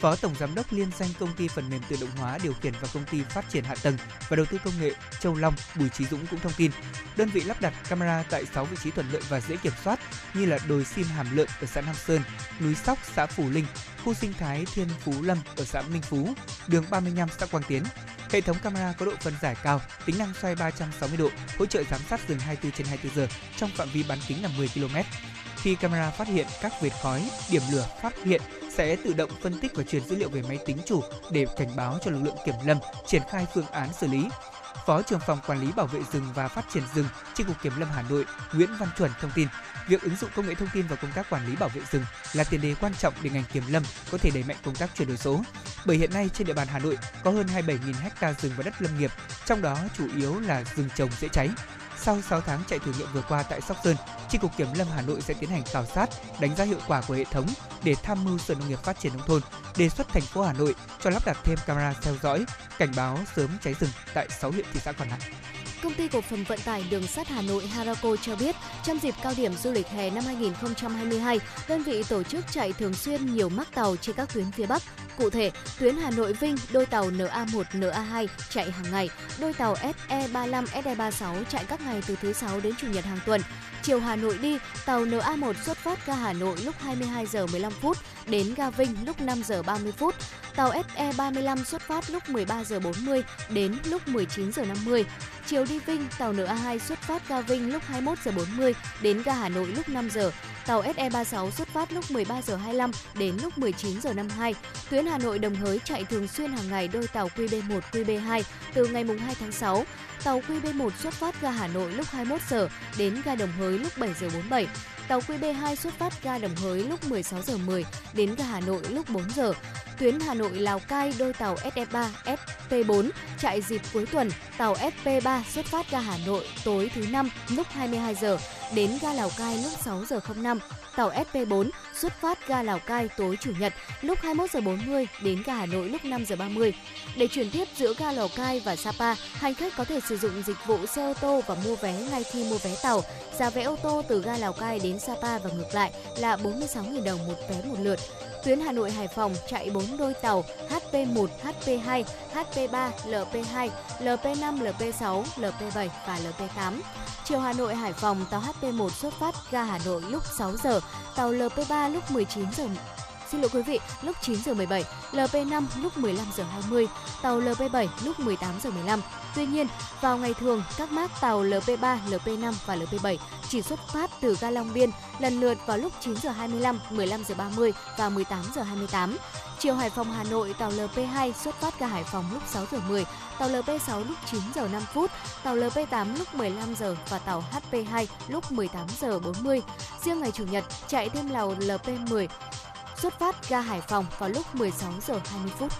Phó Tổng Giám đốc liên danh công ty phần mềm tự động hóa điều khiển và công ty phát triển hạ tầng và đầu tư công nghệ Châu Long Bùi Trí Dũng cũng thông tin, đơn vị lắp đặt camera tại 6 vị trí thuận lợi và dễ kiểm soát như là đồi sim Hàm Lợn ở xã Nam Sơn, núi Sóc xã Phù Linh, khu sinh thái Thiên Phú Lâm ở xã Minh Phú, đường 35 xã Quang Tiến. Hệ thống camera có độ phân giải cao, tính năng xoay 360 độ, hỗ trợ giám sát rừng 24 trên 24 giờ trong phạm vi bán kính là 10 km. Khi camera phát hiện các vệt khói, điểm lửa phát hiện sẽ tự động phân tích và truyền dữ liệu về máy tính chủ để cảnh báo cho lực lượng kiểm lâm triển khai phương án xử lý. Phó trưởng phòng quản lý bảo vệ rừng và phát triển rừng, Chi cục Kiểm lâm Hà Nội, Nguyễn Văn Chuẩn thông tin, việc ứng dụng công nghệ thông tin vào công tác quản lý bảo vệ rừng là tiền đề quan trọng để ngành kiểm lâm có thể đẩy mạnh công tác chuyển đổi số. Bởi hiện nay trên địa bàn Hà Nội có hơn 27.000 ha rừng và đất lâm nghiệp, trong đó chủ yếu là rừng trồng dễ cháy. Sau 6 tháng chạy thử nghiệm vừa qua tại Sóc Sơn, Chi cục Kiểm lâm Hà Nội sẽ tiến hành khảo sát, đánh giá hiệu quả của hệ thống để tham mưu Sở Nông nghiệp Phát triển nông thôn đề xuất thành phố Hà Nội cho lắp đặt thêm camera theo dõi, cảnh báo sớm cháy rừng tại 6 huyện thị xã còn lại. Công ty cổ phần vận tải đường sắt Hà Nội Harako cho biết, trong dịp cao điểm du lịch hè năm 2022, đơn vị tổ chức chạy thường xuyên nhiều mắc tàu trên các tuyến phía Bắc. Cụ thể, tuyến Hà Nội Vinh, đôi tàu NA1, NA2 chạy hàng ngày, đôi tàu SE35, SE36 chạy các ngày từ thứ sáu đến chủ nhật hàng tuần. Chiều Hà Nội đi, tàu NA1 xuất phát ga Hà Nội lúc 22 giờ 15 phút đến ga Vinh lúc 5 giờ 30 phút. Tàu SE35 xuất phát lúc 13 giờ 40 đến lúc 19 giờ 50. Chiều đi Vinh, tàu NA2 xuất phát ga Vinh lúc 21 giờ 40 đến ga Hà Nội lúc 5 giờ. Tàu SE36 xuất phát lúc 13 giờ 25 đến lúc 19 giờ 52. Tuyến Hà Nội Đồng Hới chạy thường xuyên hàng ngày đôi tàu QB1, QB2 từ ngày mùng 2 tháng 6. Tàu QB1 xuất phát ga Hà Nội lúc 21 giờ đến ga Đồng Hới lúc 7 giờ 47. Tàu QB2 xuất phát ga Đồng Hới lúc 16 giờ 10 đến ga Hà Nội lúc 4 giờ. Tuyến Hà Nội Lào Cai đôi tàu SF3, SP4 chạy dịp cuối tuần. Tàu SP3 xuất phát ga Hà Nội tối thứ năm lúc 22 giờ đến ga Lào Cai lúc 6 giờ 05. Tàu SP4 xuất phát ga Lào Cai tối chủ nhật lúc 21 giờ 40 đến ga Hà Nội lúc 5 giờ 30. Để chuyển tiếp giữa ga Lào Cai và Sapa, hành khách có thể sử dụng dịch vụ xe ô tô và mua vé ngay khi mua vé tàu. Giá vé ô tô từ ga Lào Cai đến Sapa và ngược lại là 46.000 đồng một vé một lượt. Tuyến Hà Nội Hải Phòng chạy 4 đôi tàu HP1, HP2, HP3, LP2, LP5, LP6, LP7 và LP8. Chiều Hà Nội Hải Phòng, tàu HP1 xuất phát ga Hà Nội lúc 6 giờ, tàu LP3 lúc 19 giờ Xin lỗi quý vị, lúc 9 giờ 17, LP5 lúc 15 giờ 20, tàu LP7 lúc 18 giờ 15. Tuy nhiên, vào ngày thường, các mác tàu LP3, LP5 và LP7 chỉ xuất phát từ ga Long Biên lần lượt vào lúc 9 giờ 25, 15 giờ 30 và 18 giờ 28. Chiều Hải Phòng Hà Nội, tàu LP2 xuất phát ga Hải Phòng lúc 6 giờ 10, tàu LP6 lúc 9 giờ 5 phút, tàu LP8 lúc 15 giờ và tàu HP2 lúc 18 giờ 40. Riêng ngày Chủ nhật chạy thêm tàu LP10 xuất phát ga Hải Phòng vào lúc 16 giờ 20 phút.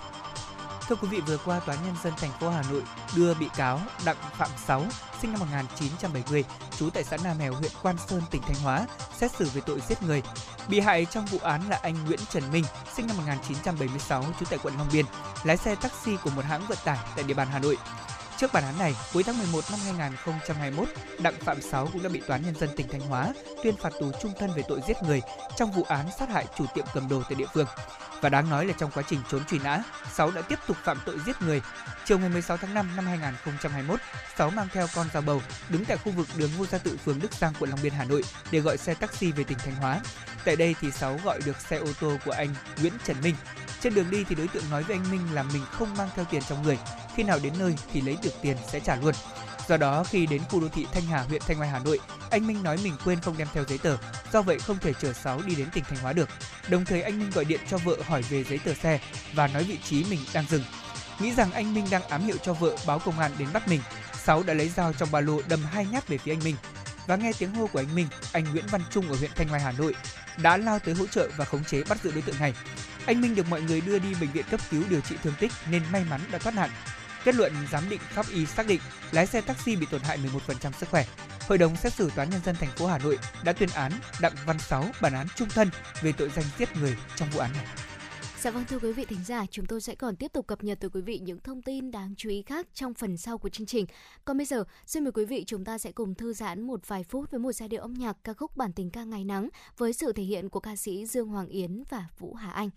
Thưa quý vị, vừa qua Tòa án Nhân dân thành phố Hà Nội đưa bị cáo Đặng Phạm Sáu, sinh năm 1970, trú tại xã Nam Mèo, huyện Quan Sơn, tỉnh Thanh Hóa, xét xử về tội giết người. Bị hại trong vụ án là anh Nguyễn Trần Minh, sinh năm 1976, trú tại quận Long Biên, lái xe taxi của một hãng vận tải tại địa bàn Hà Nội. Trước bản án này, cuối tháng 11 năm 2021, Đặng Phạm Sáu cũng đã bị Toán Nhân dân tỉnh Thanh Hóa tuyên phạt tù trung thân về tội giết người trong vụ án sát hại chủ tiệm cầm đồ tại địa phương. Và đáng nói là trong quá trình trốn truy nã, Sáu đã tiếp tục phạm tội giết người. Chiều ngày 16 tháng 5 năm 2021, Sáu mang theo con dao bầu đứng tại khu vực đường Ngô Gia Tự, phường Đức Giang, quận Long Biên, Hà Nội để gọi xe taxi về tỉnh Thanh Hóa. Tại đây thì Sáu gọi được xe ô tô của anh Nguyễn Trần Minh. Trên đường đi thì đối tượng nói với anh Minh là mình không mang theo tiền trong người, khi nào đến nơi thì lấy được tiền sẽ trả luôn. Do đó khi đến khu đô thị Thanh Hà, huyện Thanh Oai, Hà Nội, anh Minh nói mình quên không đem theo giấy tờ, do vậy không thể chở Sáu đi đến tỉnh Thanh Hóa được. Đồng thời anh Minh gọi điện cho vợ hỏi về giấy tờ xe và nói vị trí mình đang dừng. Nghĩ rằng anh Minh đang ám hiệu cho vợ báo công an đến bắt mình, Sáu đã lấy dao trong ba lô đâm hai nhát về phía anh Minh. Và nghe tiếng hô của anh Minh, anh Nguyễn Văn Trung ở huyện Thanh Oai, Hà Nội đã lao tới hỗ trợ và khống chế bắt giữ đối tượng này. Anh Minh được mọi người đưa đi bệnh viện cấp cứu điều trị thương tích nên may mắn đã thoát nạn. Kết luận giám định pháp y xác định lái xe taxi bị tổn hại 11% sức khỏe. Hội đồng xét xử Toán nhân dân thành phố Hà Nội đã tuyên án Đặng Văn Sáu bản án trung thân về tội danh giết người trong vụ án này. Dạ vâng thưa quý vị thính giả, chúng tôi sẽ còn tiếp tục cập nhật tới quý vị những thông tin đáng chú ý khác trong phần sau của chương trình. Còn bây giờ, xin mời quý vị chúng ta sẽ cùng thư giãn một vài phút với một giai điệu âm nhạc ca khúc bản tình ca ngày nắng với sự thể hiện của ca sĩ Dương Hoàng Yến và Vũ Hà Anh.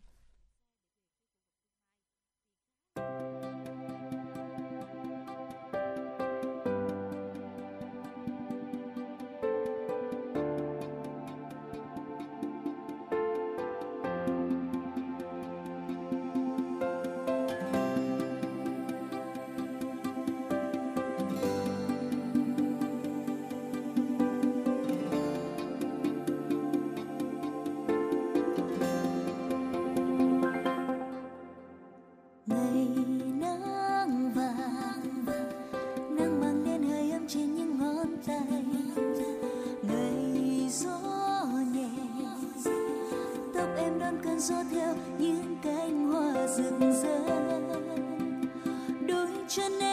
Cơn gió theo những cánh hoa rực rỡ. Đôi chân em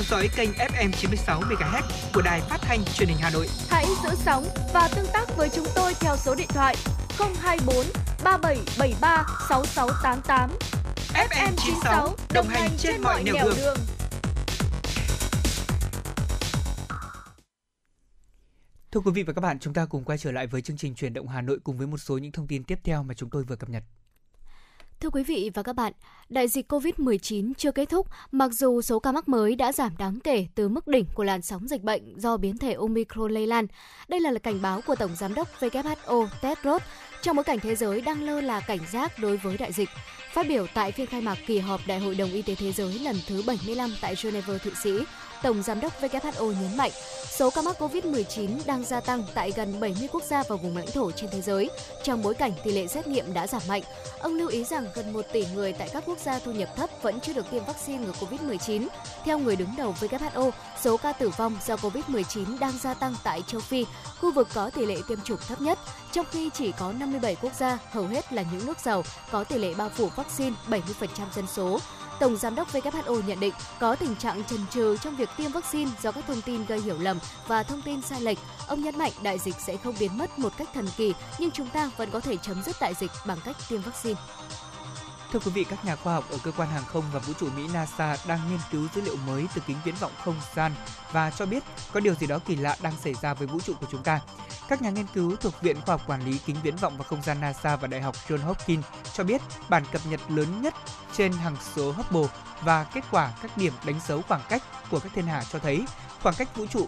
theo dõi kênh FM 96 MHz của đài phát thanh truyền hình Hà Nội. Hãy giữ sóng và tương tác với chúng tôi theo số điện thoại 024 3773 6688. FM 96 đồng hành trên mọi nẻo đường. Thưa quý vị và các bạn, chúng ta cùng quay trở lại với chương trình truyền động Hà Nội cùng với một số những thông tin tiếp theo mà chúng tôi vừa cập nhật. Thưa quý vị và các bạn, đại dịch COVID-19 chưa kết thúc, mặc dù số ca mắc mới đã giảm đáng kể từ mức đỉnh của làn sóng dịch bệnh do biến thể Omicron lây lan. Đây là cảnh báo của Tổng Giám đốc WHO Tedros trong bối cảnh thế giới đang lơ là cảnh giác đối với đại dịch. Phát biểu tại phiên khai mạc kỳ họp Đại hội đồng Y tế Thế giới lần thứ 75 tại Geneva, Thụy Sĩ, Tổng Giám đốc WHO nhấn mạnh, số ca mắc COVID-19 đang gia tăng tại gần 70 quốc gia và vùng lãnh thổ trên thế giới, trong bối cảnh tỷ lệ xét nghiệm đã giảm mạnh. Ông lưu ý rằng gần 1 tỷ người tại các quốc gia thu nhập thấp vẫn chưa được tiêm vaccine ngừa COVID-19. Theo người đứng đầu WHO, số ca tử vong do COVID-19 đang gia tăng tại châu Phi, khu vực có tỷ lệ tiêm chủng thấp nhất, trong khi chỉ có 57 quốc gia, hầu hết là những nước giàu, có tỷ lệ bao phủ vaccine 70% dân số. Tổng giám đốc WHO nhận định có tình trạng chần chừ trong việc tiêm vaccine do các thông tin gây hiểu lầm và thông tin sai lệch. Ông nhấn mạnh đại dịch sẽ không biến mất một cách thần kỳ, nhưng chúng ta vẫn có thể chấm dứt đại dịch bằng cách tiêm vaccine. Thưa quý vị, các nhà khoa học ở cơ quan hàng không và vũ trụ Mỹ NASA đang nghiên cứu dữ liệu mới từ kính viễn vọng không gian và cho biết có điều gì đó kỳ lạ đang xảy ra với vũ trụ của chúng ta. Các nhà nghiên cứu thuộc Viện Khoa học Quản lý Kính viễn vọng và không gian NASA và Đại học John Hopkins cho biết bản cập nhật lớn nhất trên hằng số Hubble và kết quả các điểm đánh dấu khoảng cách của các thiên hà cho thấy khoảng cách vũ trụ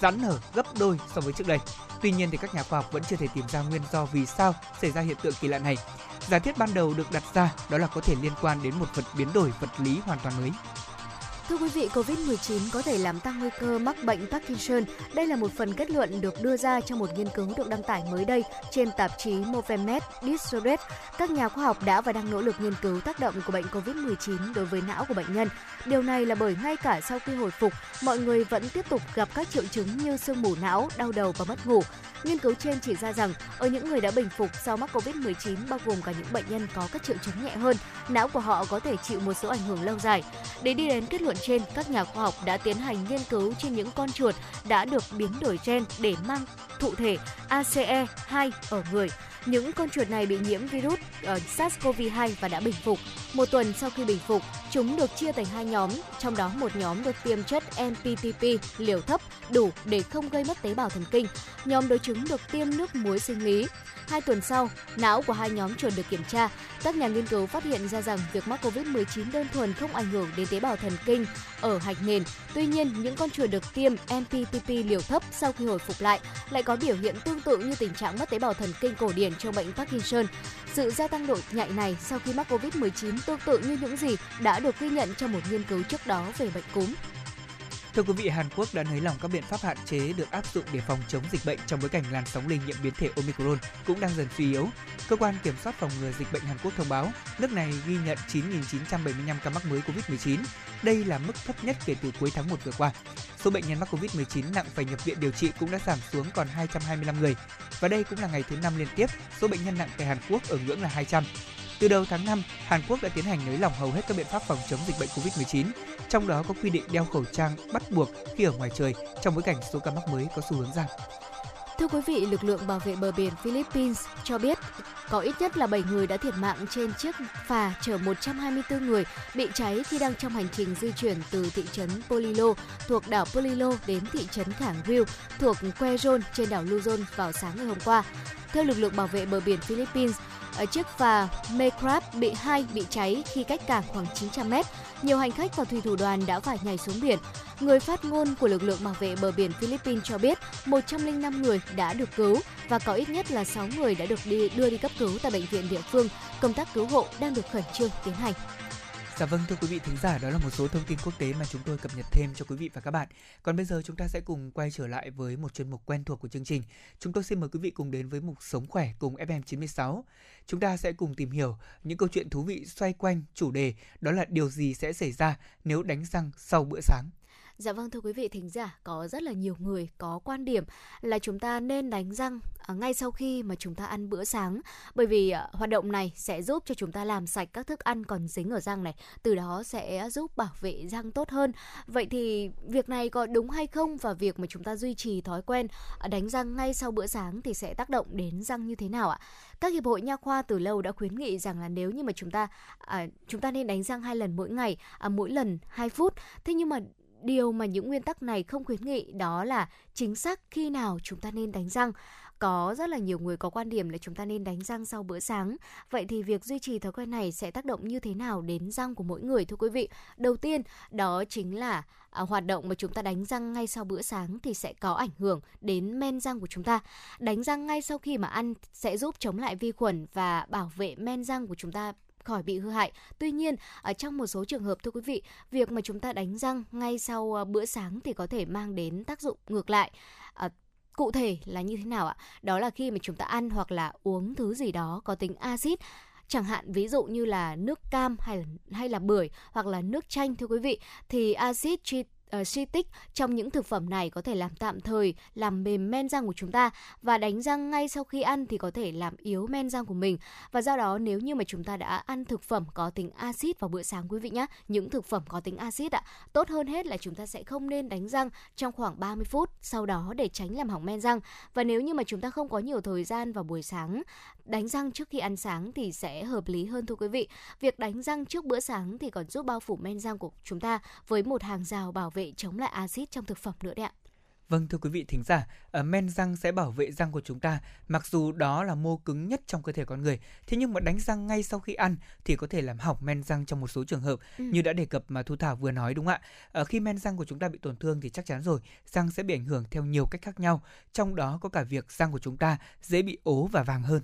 giãn nở gấp đôi so với trước đây. Tuy nhiên thì các nhà khoa học vẫn chưa thể tìm ra nguyên do vì sao xảy ra hiện tượng kỳ lạ này. Giả thiết ban đầu được đặt ra đó là có thể liên quan đến một vật biến đổi vật lý hoàn toàn mới. Thưa quý vị, COVID-19 có thể làm tăng nguy cơ mắc bệnh Parkinson. Đây là một phần kết luận được đưa ra trong một nghiên cứu được đăng tải mới đây trên tạp chí Movemed Disorders. Các nhà khoa học đã và đang nỗ lực nghiên cứu tác động của bệnh COVID-19 đối với não của bệnh nhân. Điều này là bởi ngay cả sau khi hồi phục, mọi người vẫn tiếp tục gặp các triệu chứng như sương mù não, đau đầu và mất ngủ. Nghiên cứu trên chỉ ra rằng ở những người đã bình phục sau mắc COVID-19 bao gồm cả những bệnh nhân có các triệu chứng nhẹ hơn, não của họ có thể chịu một số ảnh hưởng lâu dài. Để đi đến kết luận trên, các nhà khoa học đã tiến hành nghiên cứu trên những con chuột đã được biến đổi gen để mang thụ thể ACE2 ở người. Những con chuột này bị nhiễm virus ờ, SARS-CoV-2 và đã bình phục. Một tuần sau khi bình phục, chúng được chia thành hai nhóm, trong đó một nhóm được tiêm chất MPTP liều thấp đủ để không gây mất tế bào thần kinh. Nhóm đối chứng được tiêm nước muối sinh lý. Hai tuần sau, não của hai nhóm chuột được kiểm tra. Các nhà nghiên cứu phát hiện ra rằng việc mắc COVID-19 đơn thuần không ảnh hưởng đến tế bào thần kinh ở hạch nền. Tuy nhiên, những con chuột được tiêm MPTP liều thấp sau khi hồi phục lại lại có biểu hiện tương tự như tình trạng mất tế bào thần kinh cổ điển trong bệnh Parkinson. Sự gia tăng độ nhạy này sau khi mắc COVID-19 tương tự như những gì đã được ghi nhận trong một nghiên cứu trước đó về bệnh cúm. Thưa quý vị, Hàn Quốc đã nới lỏng các biện pháp hạn chế được áp dụng để phòng chống dịch bệnh trong bối cảnh làn sóng lây nhiễm biến thể Omicron cũng đang dần suy yếu. Cơ quan kiểm soát phòng ngừa dịch bệnh Hàn Quốc thông báo, nước này ghi nhận 9.975 ca mắc mới COVID-19. Đây là mức thấp nhất kể từ cuối tháng 1 vừa qua. Số bệnh nhân mắc COVID-19 nặng phải nhập viện điều trị cũng đã giảm xuống còn 225 người. Và đây cũng là ngày thứ năm liên tiếp số bệnh nhân nặng tại Hàn Quốc ở ngưỡng là 200. Từ đầu tháng 5, Hàn Quốc đã tiến hành nới lỏng hầu hết các biện pháp phòng chống dịch bệnh COVID-19, trong đó có quy định đeo khẩu trang bắt buộc khi ở ngoài trời trong bối cảnh số ca mắc mới có xu hướng giảm. Thưa quý vị, lực lượng bảo vệ bờ biển Philippines cho biết có ít nhất là 7 người đã thiệt mạng trên chiếc phà chở 124 người bị cháy khi đang trong hành trình di chuyển từ thị trấn Polilo thuộc đảo Polilo đến thị trấn Cảng Riu thuộc Quezon trên đảo Luzon vào sáng ngày hôm qua. Theo lực lượng bảo vệ bờ biển Philippines, chiếc phà Maycraft bị hai, bị cháy khi cách cảng khoảng 900 mét. Nhiều hành khách và thủy thủ đoàn đã phải nhảy xuống biển. Người phát ngôn của lực lượng bảo vệ bờ biển Philippines cho biết 105 người đã được cứu và có ít nhất là 6 người đã được đi, đưa đi cấp cứu tại bệnh viện địa phương. Công tác cứu hộ đang được khẩn trương tiến hành. Dạ vâng thưa quý vị thính giả, đó là một số thông tin quốc tế mà chúng tôi cập nhật thêm cho quý vị và các bạn. Còn bây giờ chúng ta sẽ cùng quay trở lại với một chuyên mục quen thuộc của chương trình. Chúng tôi xin mời quý vị cùng đến với mục Sống khỏe cùng FM96. Chúng ta sẽ cùng tìm hiểu những câu chuyện thú vị xoay quanh chủ đề đó là điều gì sẽ xảy ra nếu đánh răng sau bữa sáng. Dạ vâng thưa quý vị thính giả, có rất là nhiều người có quan điểm là chúng ta nên đánh răng à, ngay sau khi mà chúng ta ăn bữa sáng bởi vì à, hoạt động này sẽ giúp cho chúng ta làm sạch các thức ăn còn dính ở răng này, từ đó sẽ giúp bảo vệ răng tốt hơn. Vậy thì việc này có đúng hay không và việc mà chúng ta duy trì thói quen à, đánh răng ngay sau bữa sáng thì sẽ tác động đến răng như thế nào ạ? Các hiệp hội nha khoa từ lâu đã khuyến nghị rằng là nếu như mà chúng ta à, chúng ta nên đánh răng hai lần mỗi ngày, à, mỗi lần 2 phút. Thế nhưng mà điều mà những nguyên tắc này không khuyến nghị đó là chính xác khi nào chúng ta nên đánh răng có rất là nhiều người có quan điểm là chúng ta nên đánh răng sau bữa sáng. Vậy thì việc duy trì thói quen này sẽ tác động như thế nào đến răng của mỗi người thưa quý vị? Đầu tiên, đó chính là à, hoạt động mà chúng ta đánh răng ngay sau bữa sáng thì sẽ có ảnh hưởng đến men răng của chúng ta. Đánh răng ngay sau khi mà ăn sẽ giúp chống lại vi khuẩn và bảo vệ men răng của chúng ta khỏi bị hư hại. Tuy nhiên, ở trong một số trường hợp thưa quý vị, việc mà chúng ta đánh răng ngay sau ờ, bữa sáng thì có thể mang đến tác dụng ngược lại. À, cụ thể là như thế nào ạ? Đó là khi mà chúng ta ăn hoặc là uống thứ gì đó có tính axit chẳng hạn ví dụ như là nước cam hay là hay là bưởi hoặc là nước chanh thưa quý vị thì axit Ờ, suy uh, tích trong những thực phẩm này có thể làm tạm thời làm mềm men răng của chúng ta và đánh răng ngay sau khi ăn thì có thể làm yếu men răng của mình. Và do đó nếu như mà chúng ta đã ăn thực phẩm có tính axit vào bữa sáng quý vị nhé những thực phẩm có tính axit ạ tốt hơn hết là chúng ta sẽ không nên đánh răng trong khoảng 30 phút sau đó để tránh làm hỏng men răng. Và nếu như mà chúng ta không có nhiều thời gian vào buổi sáng đánh răng trước khi ăn sáng thì sẽ hợp lý hơn thưa quý vị. Việc đánh răng trước bữa sáng thì còn giúp bao phủ men răng của chúng ta với một hàng rào bảo vệ chống lại axit trong thực phẩm nữa đấy ạ Vâng thưa quý vị thính giả, ở men răng sẽ bảo vệ răng của chúng ta, mặc dù đó là mô cứng nhất trong cơ thể con người. Thế nhưng mà đánh răng ngay sau khi ăn thì có thể làm hỏng men răng trong một số trường hợp, Ừ. như đã đề cập mà Thu Thảo vừa nói đúng không ạ? Ở khi men răng của chúng ta bị tổn thương thì chắc chắn rồi, răng sẽ bị ảnh hưởng theo nhiều cách khác nhau, trong đó có cả việc răng của chúng ta dễ bị ố và vàng hơn.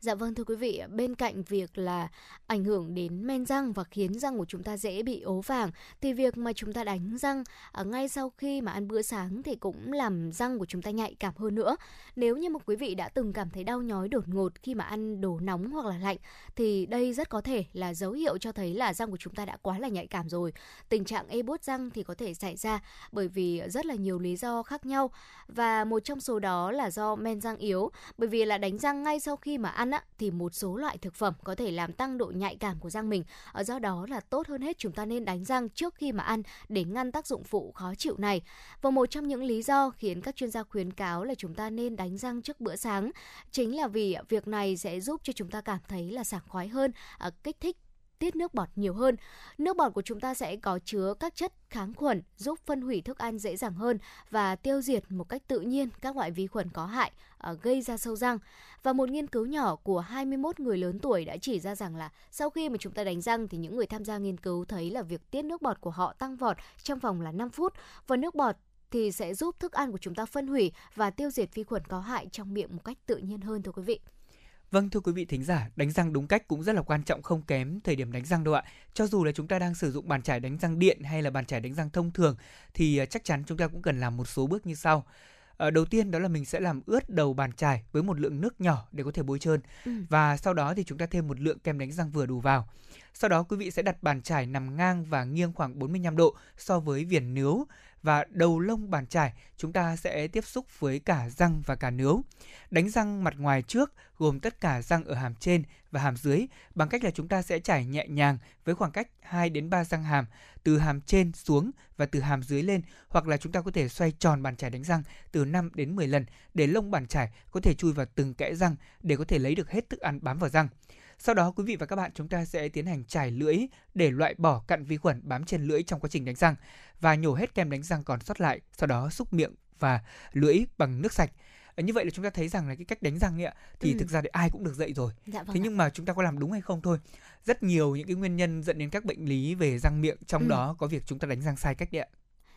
Dạ vâng thưa quý vị, bên cạnh việc là ảnh hưởng đến men răng và khiến răng của chúng ta dễ bị ố vàng thì việc mà chúng ta đánh răng à, ngay sau khi mà ăn bữa sáng thì cũng làm răng của chúng ta nhạy cảm hơn nữa. Nếu như một quý vị đã từng cảm thấy đau nhói đột ngột khi mà ăn đồ nóng hoặc là lạnh thì đây rất có thể là dấu hiệu cho thấy là răng của chúng ta đã quá là nhạy cảm rồi. Tình trạng ê bốt răng thì có thể xảy ra bởi vì rất là nhiều lý do khác nhau và một trong số đó là do men răng yếu bởi vì là đánh răng ngay sau khi mà ăn á, thì một số loại thực phẩm có thể làm tăng độ nhạy cảm của răng mình. Ờ, do đó là tốt hơn hết chúng ta nên đánh răng trước khi mà ăn để ngăn tác dụng phụ khó chịu này. Và một trong những lý do khiến các chuyên gia khuyến cáo là chúng ta nên đánh răng trước bữa sáng chính là vì việc này sẽ giúp cho chúng ta cảm thấy là sảng khoái hơn, ờ, kích thích tiết nước bọt nhiều hơn. Nước bọt của chúng ta sẽ có chứa các chất kháng khuẩn giúp phân hủy thức ăn dễ dàng hơn và tiêu diệt một cách tự nhiên các loại vi khuẩn có hại ờ, gây ra sâu răng. Và một nghiên cứu nhỏ của 21 người lớn tuổi đã chỉ ra rằng là sau khi mà chúng ta đánh răng thì những người tham gia nghiên cứu thấy là việc tiết nước bọt của họ tăng vọt trong vòng là 5 phút và nước bọt thì sẽ giúp thức ăn của chúng ta phân hủy và tiêu diệt vi khuẩn có hại trong miệng một cách tự nhiên hơn, thưa quý vị. Vâng thưa quý vị thính giả, đánh răng đúng cách cũng rất là quan trọng không kém thời điểm đánh răng đâu ạ. Cho dù là chúng ta đang sử dụng bàn chải đánh răng điện hay là bàn chải đánh răng thông thường thì à, chắc chắn chúng ta cũng cần làm một số bước như sau. Ờ, đầu tiên đó là mình sẽ làm ướt đầu bàn chải với một lượng nước nhỏ để có thể bôi trơn Ừ. và sau đó thì chúng ta thêm một lượng kem đánh răng vừa đủ vào. Sau đó quý vị sẽ đặt bàn chải nằm ngang và nghiêng khoảng 45 độ so với viền nướu và đầu lông bàn chải, chúng ta sẽ tiếp xúc với cả răng và cả nướu. Đánh răng mặt ngoài trước gồm tất cả răng ở hàm trên và hàm dưới, bằng cách là chúng ta sẽ chải nhẹ nhàng với khoảng cách 2 đến 3 răng hàm, từ hàm trên xuống và từ hàm dưới lên, hoặc là chúng ta có thể xoay tròn bàn chải đánh răng từ 5 đến 10 lần để lông bàn chải có thể chui vào từng kẽ răng để có thể lấy được hết thức ăn bám vào răng. Sau đó quý vị và các bạn chúng ta sẽ tiến hành chải lưỡi để loại bỏ cặn vi khuẩn bám trên lưỡi trong quá trình đánh răng và nhổ hết kem đánh răng còn sót lại, sau đó xúc miệng và lưỡi bằng nước sạch. Ờ, Như vậy là chúng ta thấy rằng là cái cách đánh răng ấy thì Ừ. thực ra thì ai cũng được dạy rồi. Dạ vâng. Thế nhưng mà chúng ta có làm đúng hay không thôi. Rất nhiều những cái nguyên nhân dẫn đến các bệnh lý về răng miệng trong Ừ. đó có việc chúng ta đánh răng sai cách đấy ạ.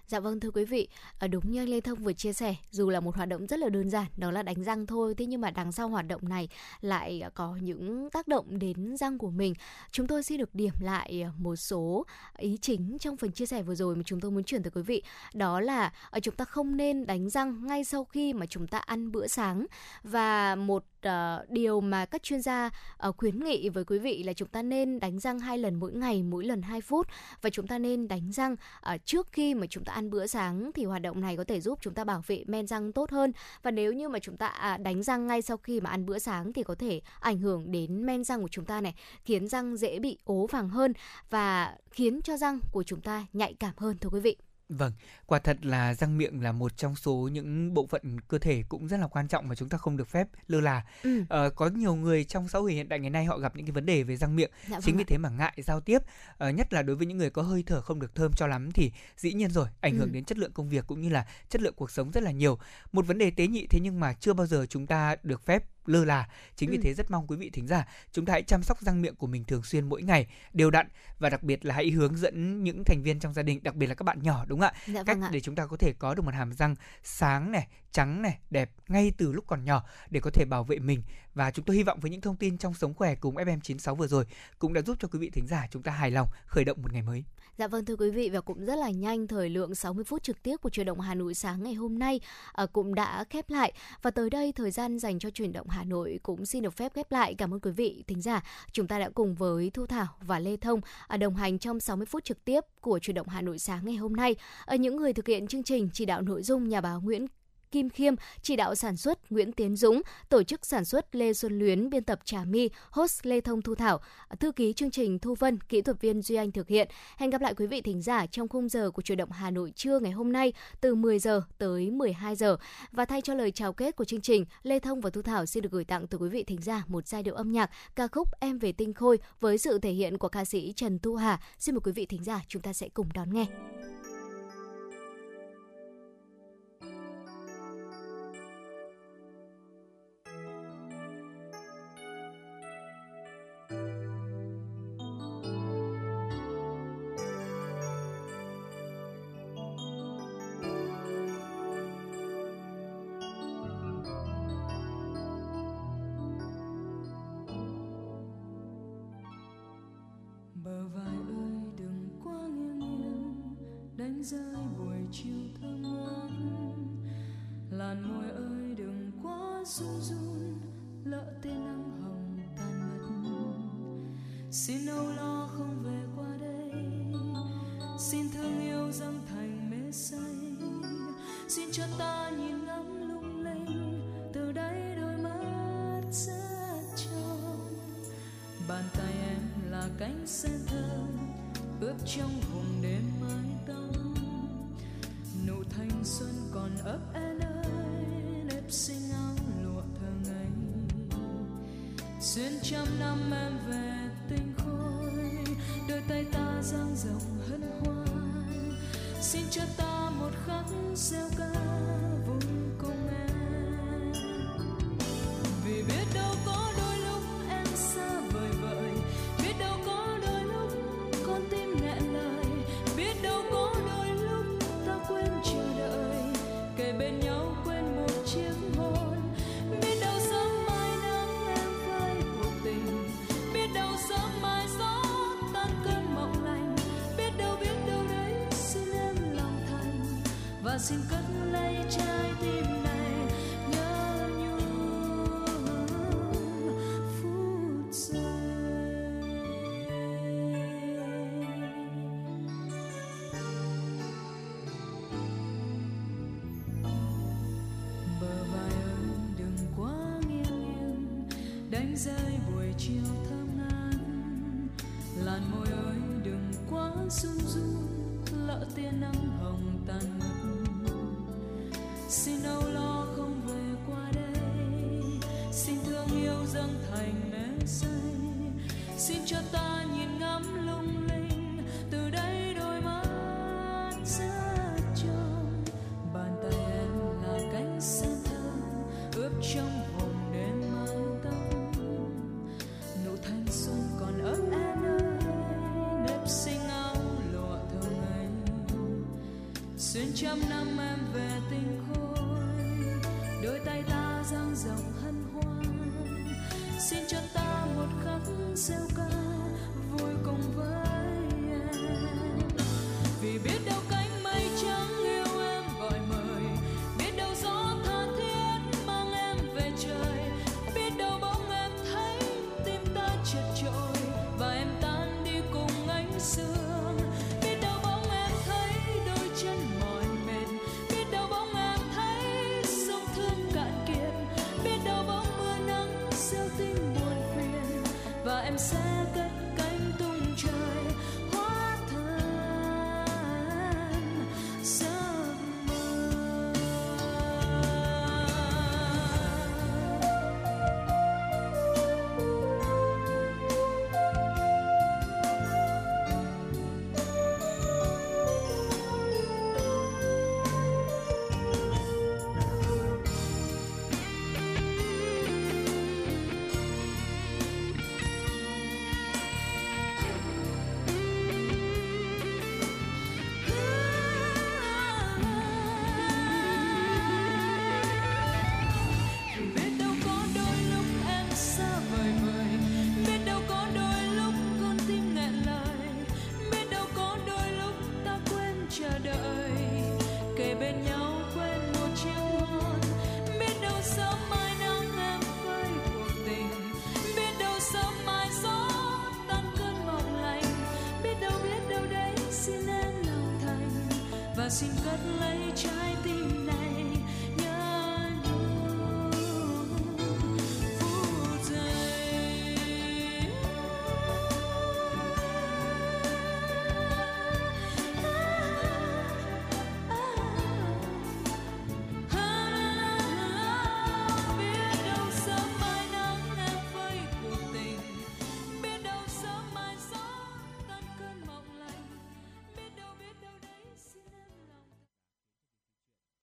Dạ vâng thưa quý vị, ờ, đúng như anh Lê Thông vừa chia sẻ, dù là một hoạt động rất là đơn giản, đó là đánh răng thôi, thế nhưng mà đằng sau hoạt động này lại có những tác động đến răng của mình. Chúng tôi xin được điểm lại ờ, một số ý chính trong phần chia sẻ vừa rồi mà chúng tôi muốn chuyển tới quý vị. Đó là ở chúng ta không nên đánh răng ngay sau khi mà chúng ta ăn bữa sáng và một uh, điều mà các chuyên gia uh, khuyến nghị với quý vị là chúng ta nên đánh răng hai lần mỗi ngày, mỗi lần 2 phút. Và chúng ta nên đánh răng uh, trước khi mà chúng ta ăn bữa sáng thì hoạt động này có thể giúp chúng ta bảo vệ men răng tốt hơn. Và nếu như mà chúng ta uh, đánh răng ngay sau khi mà ăn bữa sáng thì có thể ảnh hưởng đến men răng của chúng ta này khiến răng dễ bị ố vàng hơn và khiến cho răng của chúng ta nhạy cảm hơn thưa quý vị. Vâng, quả thật là răng miệng là một trong số những bộ phận cơ thể cũng rất là quan trọng mà chúng ta không được phép lơ là. Ừ. Ờ, có nhiều người trong xã hội hiện đại ngày nay họ gặp những cái vấn đề về răng miệng, Dạ chính vâng vì ạ. thế mà ngại giao tiếp, Ờ, nhất là đối với những người có hơi thở không được thơm cho lắm thì dĩ nhiên rồi, ảnh hưởng Ừ. đến chất lượng công việc cũng như là chất lượng cuộc sống rất là nhiều. Một vấn đề tế nhị thế nhưng mà chưa bao giờ chúng ta được phép lơ là. Chính vì Ừ. thế rất mong quý vị thính giả chúng ta hãy chăm sóc răng miệng của mình thường xuyên mỗi ngày, đều đặn và đặc biệt là hãy hướng dẫn những thành viên trong gia đình, đặc biệt là các bạn nhỏ đúng không ạ? Dạ cách vâng ạ. để chúng ta có thể có được một hàm răng sáng này, trắng này, đẹp ngay từ lúc còn nhỏ để có thể bảo vệ mình và chúng tôi hy vọng với những thông tin trong sống khỏe cùng FM96 vừa rồi cũng đã giúp cho quý vị thính giả chúng ta hài lòng khởi động một ngày mới. Dạ vâng thưa quý vị và cũng rất là nhanh thời lượng 60 phút trực tiếp của truyền động Hà Nội sáng ngày hôm nay à, cũng đã khép lại và tới đây thời gian dành cho truyền động Hà Nội cũng xin được phép khép lại. Cảm ơn quý vị thính giả. Chúng ta đã cùng với Thu Thảo và Lê Thông à, đồng hành trong 60 phút trực tiếp của truyền động Hà Nội sáng ngày hôm nay. Ở những người thực hiện chương trình chỉ đạo nội dung nhà báo Nguyễn Kim Khiêm, chỉ đạo sản xuất Nguyễn Tiến Dũng, tổ chức sản xuất Lê Xuân Luyến, biên tập Trà My, host Lê Thông Thu Thảo, thư ký chương trình Thu Vân, kỹ thuật viên Duy Anh thực hiện. Hẹn gặp lại quý vị thính giả trong khung giờ của chủ động Hà Nội trưa ngày hôm nay từ 10 giờ tới 12 giờ. Và thay cho lời chào kết của chương trình, Lê Thông và Thu Thảo xin được gửi tặng tới quý vị thính giả một giai điệu âm nhạc ca khúc Em về tinh khôi với sự thể hiện của ca sĩ Trần Thu Hà. Xin mời quý vị thính giả chúng ta sẽ cùng đón nghe. Xin cho ta một khắc gieo ca vui cùng. Xin cất lấy trái tim và em